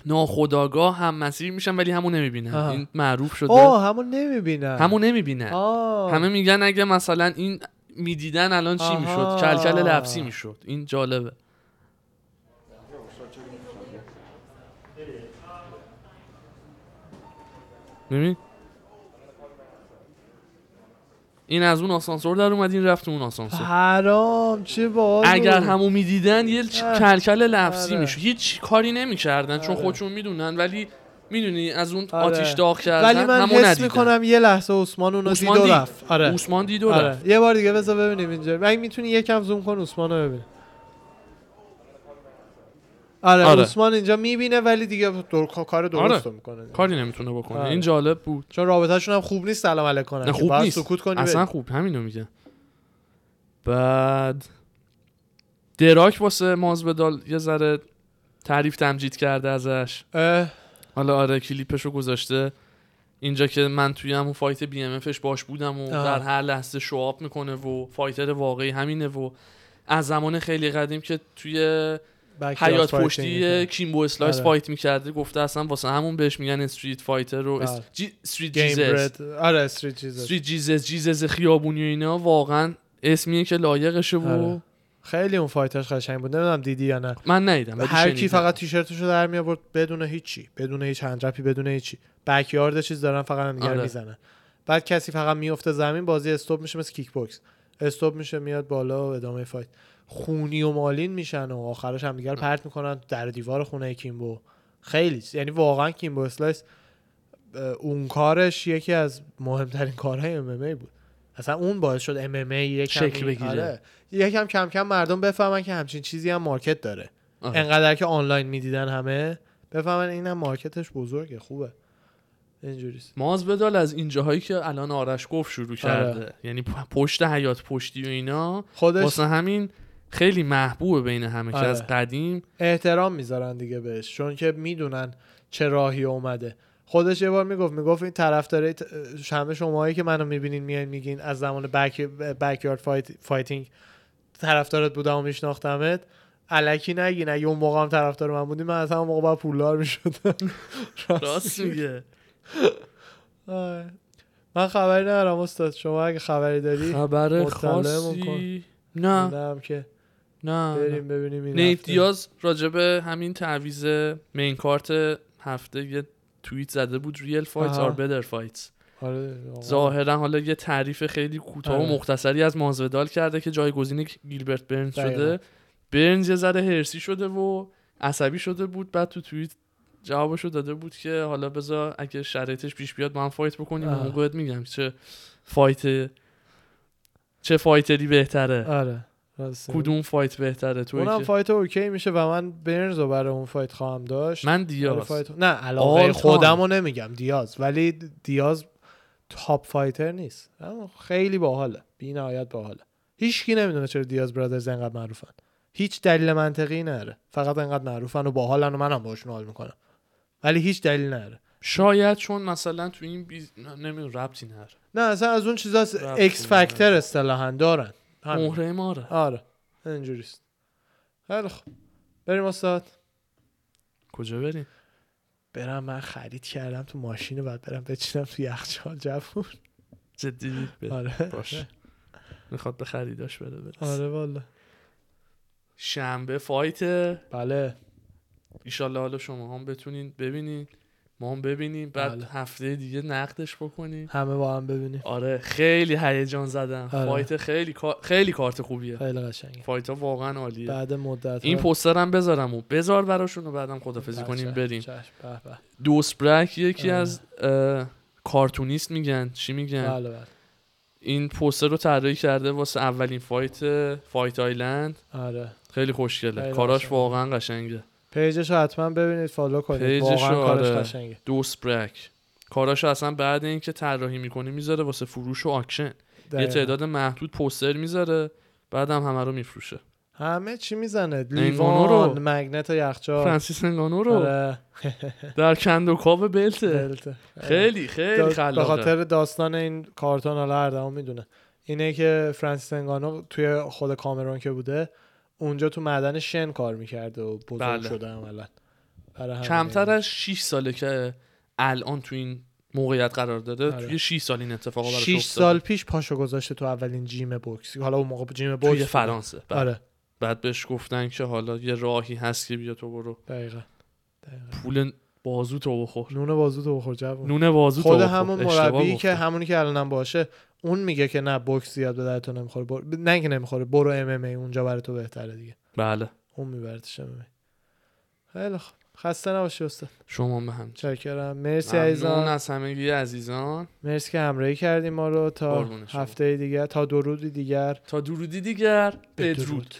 ناخداگاه هم مسیر میشن ولی همون نمی‌بینن. آها. این معروف شده. آه همون نمی‌بینم همون نمی‌بینن. آه. همه میگن اگه مثلا این می‌دیدن الان چی. می‌شد؟ کلکل لفظی می‌شد. این جالبه. ببین. این از اون آسانسور در اومد این رفت اون آسانسور حرام چه باحال اگر. همو می‌دیدن یه چ- اه. کلکل لفظی آره. می‌شد هیچ کاری نمی‌کردن چون آره. خودشون می‌دونن ولی می‌دونی از اون آره. آتیش داغ کردن ولی من حس ندیدن. می‌کنم یه لحظه عثمان اونو دید عثمان و دید. رفت آره عثمان دید و آره رفت یه بار دیگه بذار ببینیم اینجا من می‌تونی یکم زوم کن عثمان رو ببین آره, آره. اوسمان اینجا می‌بینه ولی دیگه در... کار درست آره. می‌کنه کاری نمی‌تونه بکنه آره. این جالب بود چون رابطهشون هم خوب نیست سلام علیک کنن خوب نیست سکوت کنی اصلا بری. خوب همینو میگه بعد دراک واسه مازودال یه ذره تعریف تمجید کرده ازش اه، حالا آره کلیپشو گذاشته اینجا که من توی همون fight BMF ش باش بودم و آه. در هر لحظه show up می‌کنه و fighter واقعی همینه و از زمان خیلی قدیم که توی حیاط پشتی. کیمبو اسلایس. فایت می‌کرده گفته اصلا واسه همون بهش میگن street fighter و. است... جی... street Jesus بود آره street چیزه street Jesus Jesus خیابونی و اینا واقعا اسمیه که لایقشه و آره. خیلی اون fight ش قشنگ بود نمی‌دونم دیدی یا نه من ندیدم هر کی. فقط تیشرتشو در می آورد بدون هیچی بدون هیچ hand wrap ی بدون هیچی backyard چیز دارن فقط هم دیگه آره. می‌زنن بعد کسی فقط میفته زمین بازی stop میشه مثل کیک بوکس stop میشه میاد بالا و ادامه fight خونین و مالین میشن و آخرش هم دیگه رو پرت می‌کنن در دیوار خونه کیمبو. خیلی یعنی واقعا کیمبو اسلایس اون کارش یکی از مهمترین کارهای MMA بود. اصلا اون باعث شد MMA یکم شکل بگیره. آره. یکم کم کم مردم بفهمن که همچین چیزی هم market داره. آره. انقدر که آنلاین می‌دیدن همه بفهمن این هم market ش بزرگه خوبه. اینجوریست مازویدال از این جاهایی که الان آرش گفت شروع کرده. یعنی پشت حیاط پشتی و اینا خودش واسه همین خیلی محبوبه بین همه که آره. از قدیم احترام می‌ذارن دیگه بهش چون که می‌دونن چه راهی اومده. خودش یه بار می‌گفت می‌گفت این طرفدارای همه شماهایی که منو می‌بینین میایین میگین از زمان back backyard fight fighting طرفدارت بودم و میشناختمت. الکی نگین اگه اون موقع هم طرفدار من بودی من از همون موقع باید پولدار می‌شدم. *laughs* راست میگه. آره. من خبری ندارم استاد شما اگه خبری داری خبر خاصی؟ نه. که نه. بریم ببینیم این نیت دیاز راجبه همین تعویض main card هفته یه توییت زده بود real fights آها. are better fights. ظاهرا حالا یه تعریف خیلی کوتاه و آره. مختصری از مازویدال کرده که جایگزین گیلبرت برنز دقیقاً. شده برنز یه ذره حرصی شده و عصبی شده بود بعد تو توییت جوابشو داده بود که حالا بذار اگه شرایطش پیش بیاد با هم fight بکنیم آه. اون موقع بهت میگم چه fight چه fighter ی بهتره آره. کدوم fight بهتره تو اونم fight okay میشه و من برنز رو برای اون fight خواهم داشت. من دیاز. fight... نه علاقه خودم رو نمیگم دیاز. ولی دیاز top fighter نیست. خیلی باحاله. بی نهایت باحاله. هیچکی نمی‌دونه چرا دیاز brothers انقدر معروفن. هیچ دلیل منطقی نره. فقط انقدر معروفن و باحالن و منم باشون حال می‌کنم. ولی هیچ دلیل نره. شاید چون مثلا تو این biz... نمی‌دونم ربطی نره. نه اصلا از اون چیزا ربطی X factor اصطلاحا دارن. مهره ماره. آره اینجوریست. خیلی خب بریم استاد. کجا بریم؟ برم من خرید کردم تو ماشین بعد برم بچینم تو یخچال جوون جدی. آره. باش. می‌خواد به خریداش بره برس. آره والا. شنبه fight. بله. ایشالله حالا شما هم بتونین ببینین. ما هم ببینیم بعد بله. هفته دیگه نقدش بکنیم. همه با هم ببینیم. آره خیلی هیجان زدم. آره. fight خیلی خیلی کارت خوبیه. خیلی قشنگه. fight ها واقعا عالیه. بعد مدت این پوستر هم بذارم و بذار براشون و بعدم خدافزی بله، کنیم بریم. به دوسبرک یکی آره. از اه، کارتونیست میگن. چی میگن؟ بله بله. این پوستر رو طراحی کرده واسه اولین fight Fight Island. آره. خیلی خوشگله. کاراش. واقعا قشنگه. page ش رو حتما ببینید follow کنید. page ش رو، کارش آره. قشنگه. دوسبرک کاراشو اصلا بعد اینکه طراحی می‌کنه می‌ذاره واسه فروش و auction. یه. تعداد محدود پوستر می‌ذاره بعدم همه رو میفروشه. همه چی می‌زنه. لیوان رو. magnet یخچال. فرانسیس انگانو رو. آره. *laughs* در کندوکاو بلته. بلته. خیلی خیلی دا- به خلاقه خاطر داستان این کارتون حالا هر می‌دونه. اینه که فرانسیس انگانو توی خود کامرون که بوده اونجا تو معدن شن کار می‌کرده و بزرگ بله. شده عملا برای کمتر از 6 ساله که الان تو این موقعیت قرار داده آره. توی 6 سال این اتفاقا براش 6 افتاده. سال پیش پاشو گذاشته تو اولین جیم بوکس حالا اون موقع جیم بوکس توی. فرانسه بعد, آره بعد بهش گفتن که حالا یه راهی هست که بیا تو برو دقیقا دقیقا. پول بازو تو بخور. نون بازو تو بخور جوون نون بازو خود. همون مربی. که همونی که الانم باشه اون میگه که نه بوکس زیاد به درد تو نمی‌خوره. بر... نه که نمی‌خوره برو ام ام ای اونجا برای تو بهتره دیگه. بله. اون میبرتش ام ام ای. خیلی خوب. خسته نباشی استاد. شما به هم چکرم. مرسی عزیزان. از همگی عزیزان. مرسی که همراهی کردیم ما رو تا. هفته دیگر تا درودی دیگر. تا درودی دیگر. بدرود. بدرود.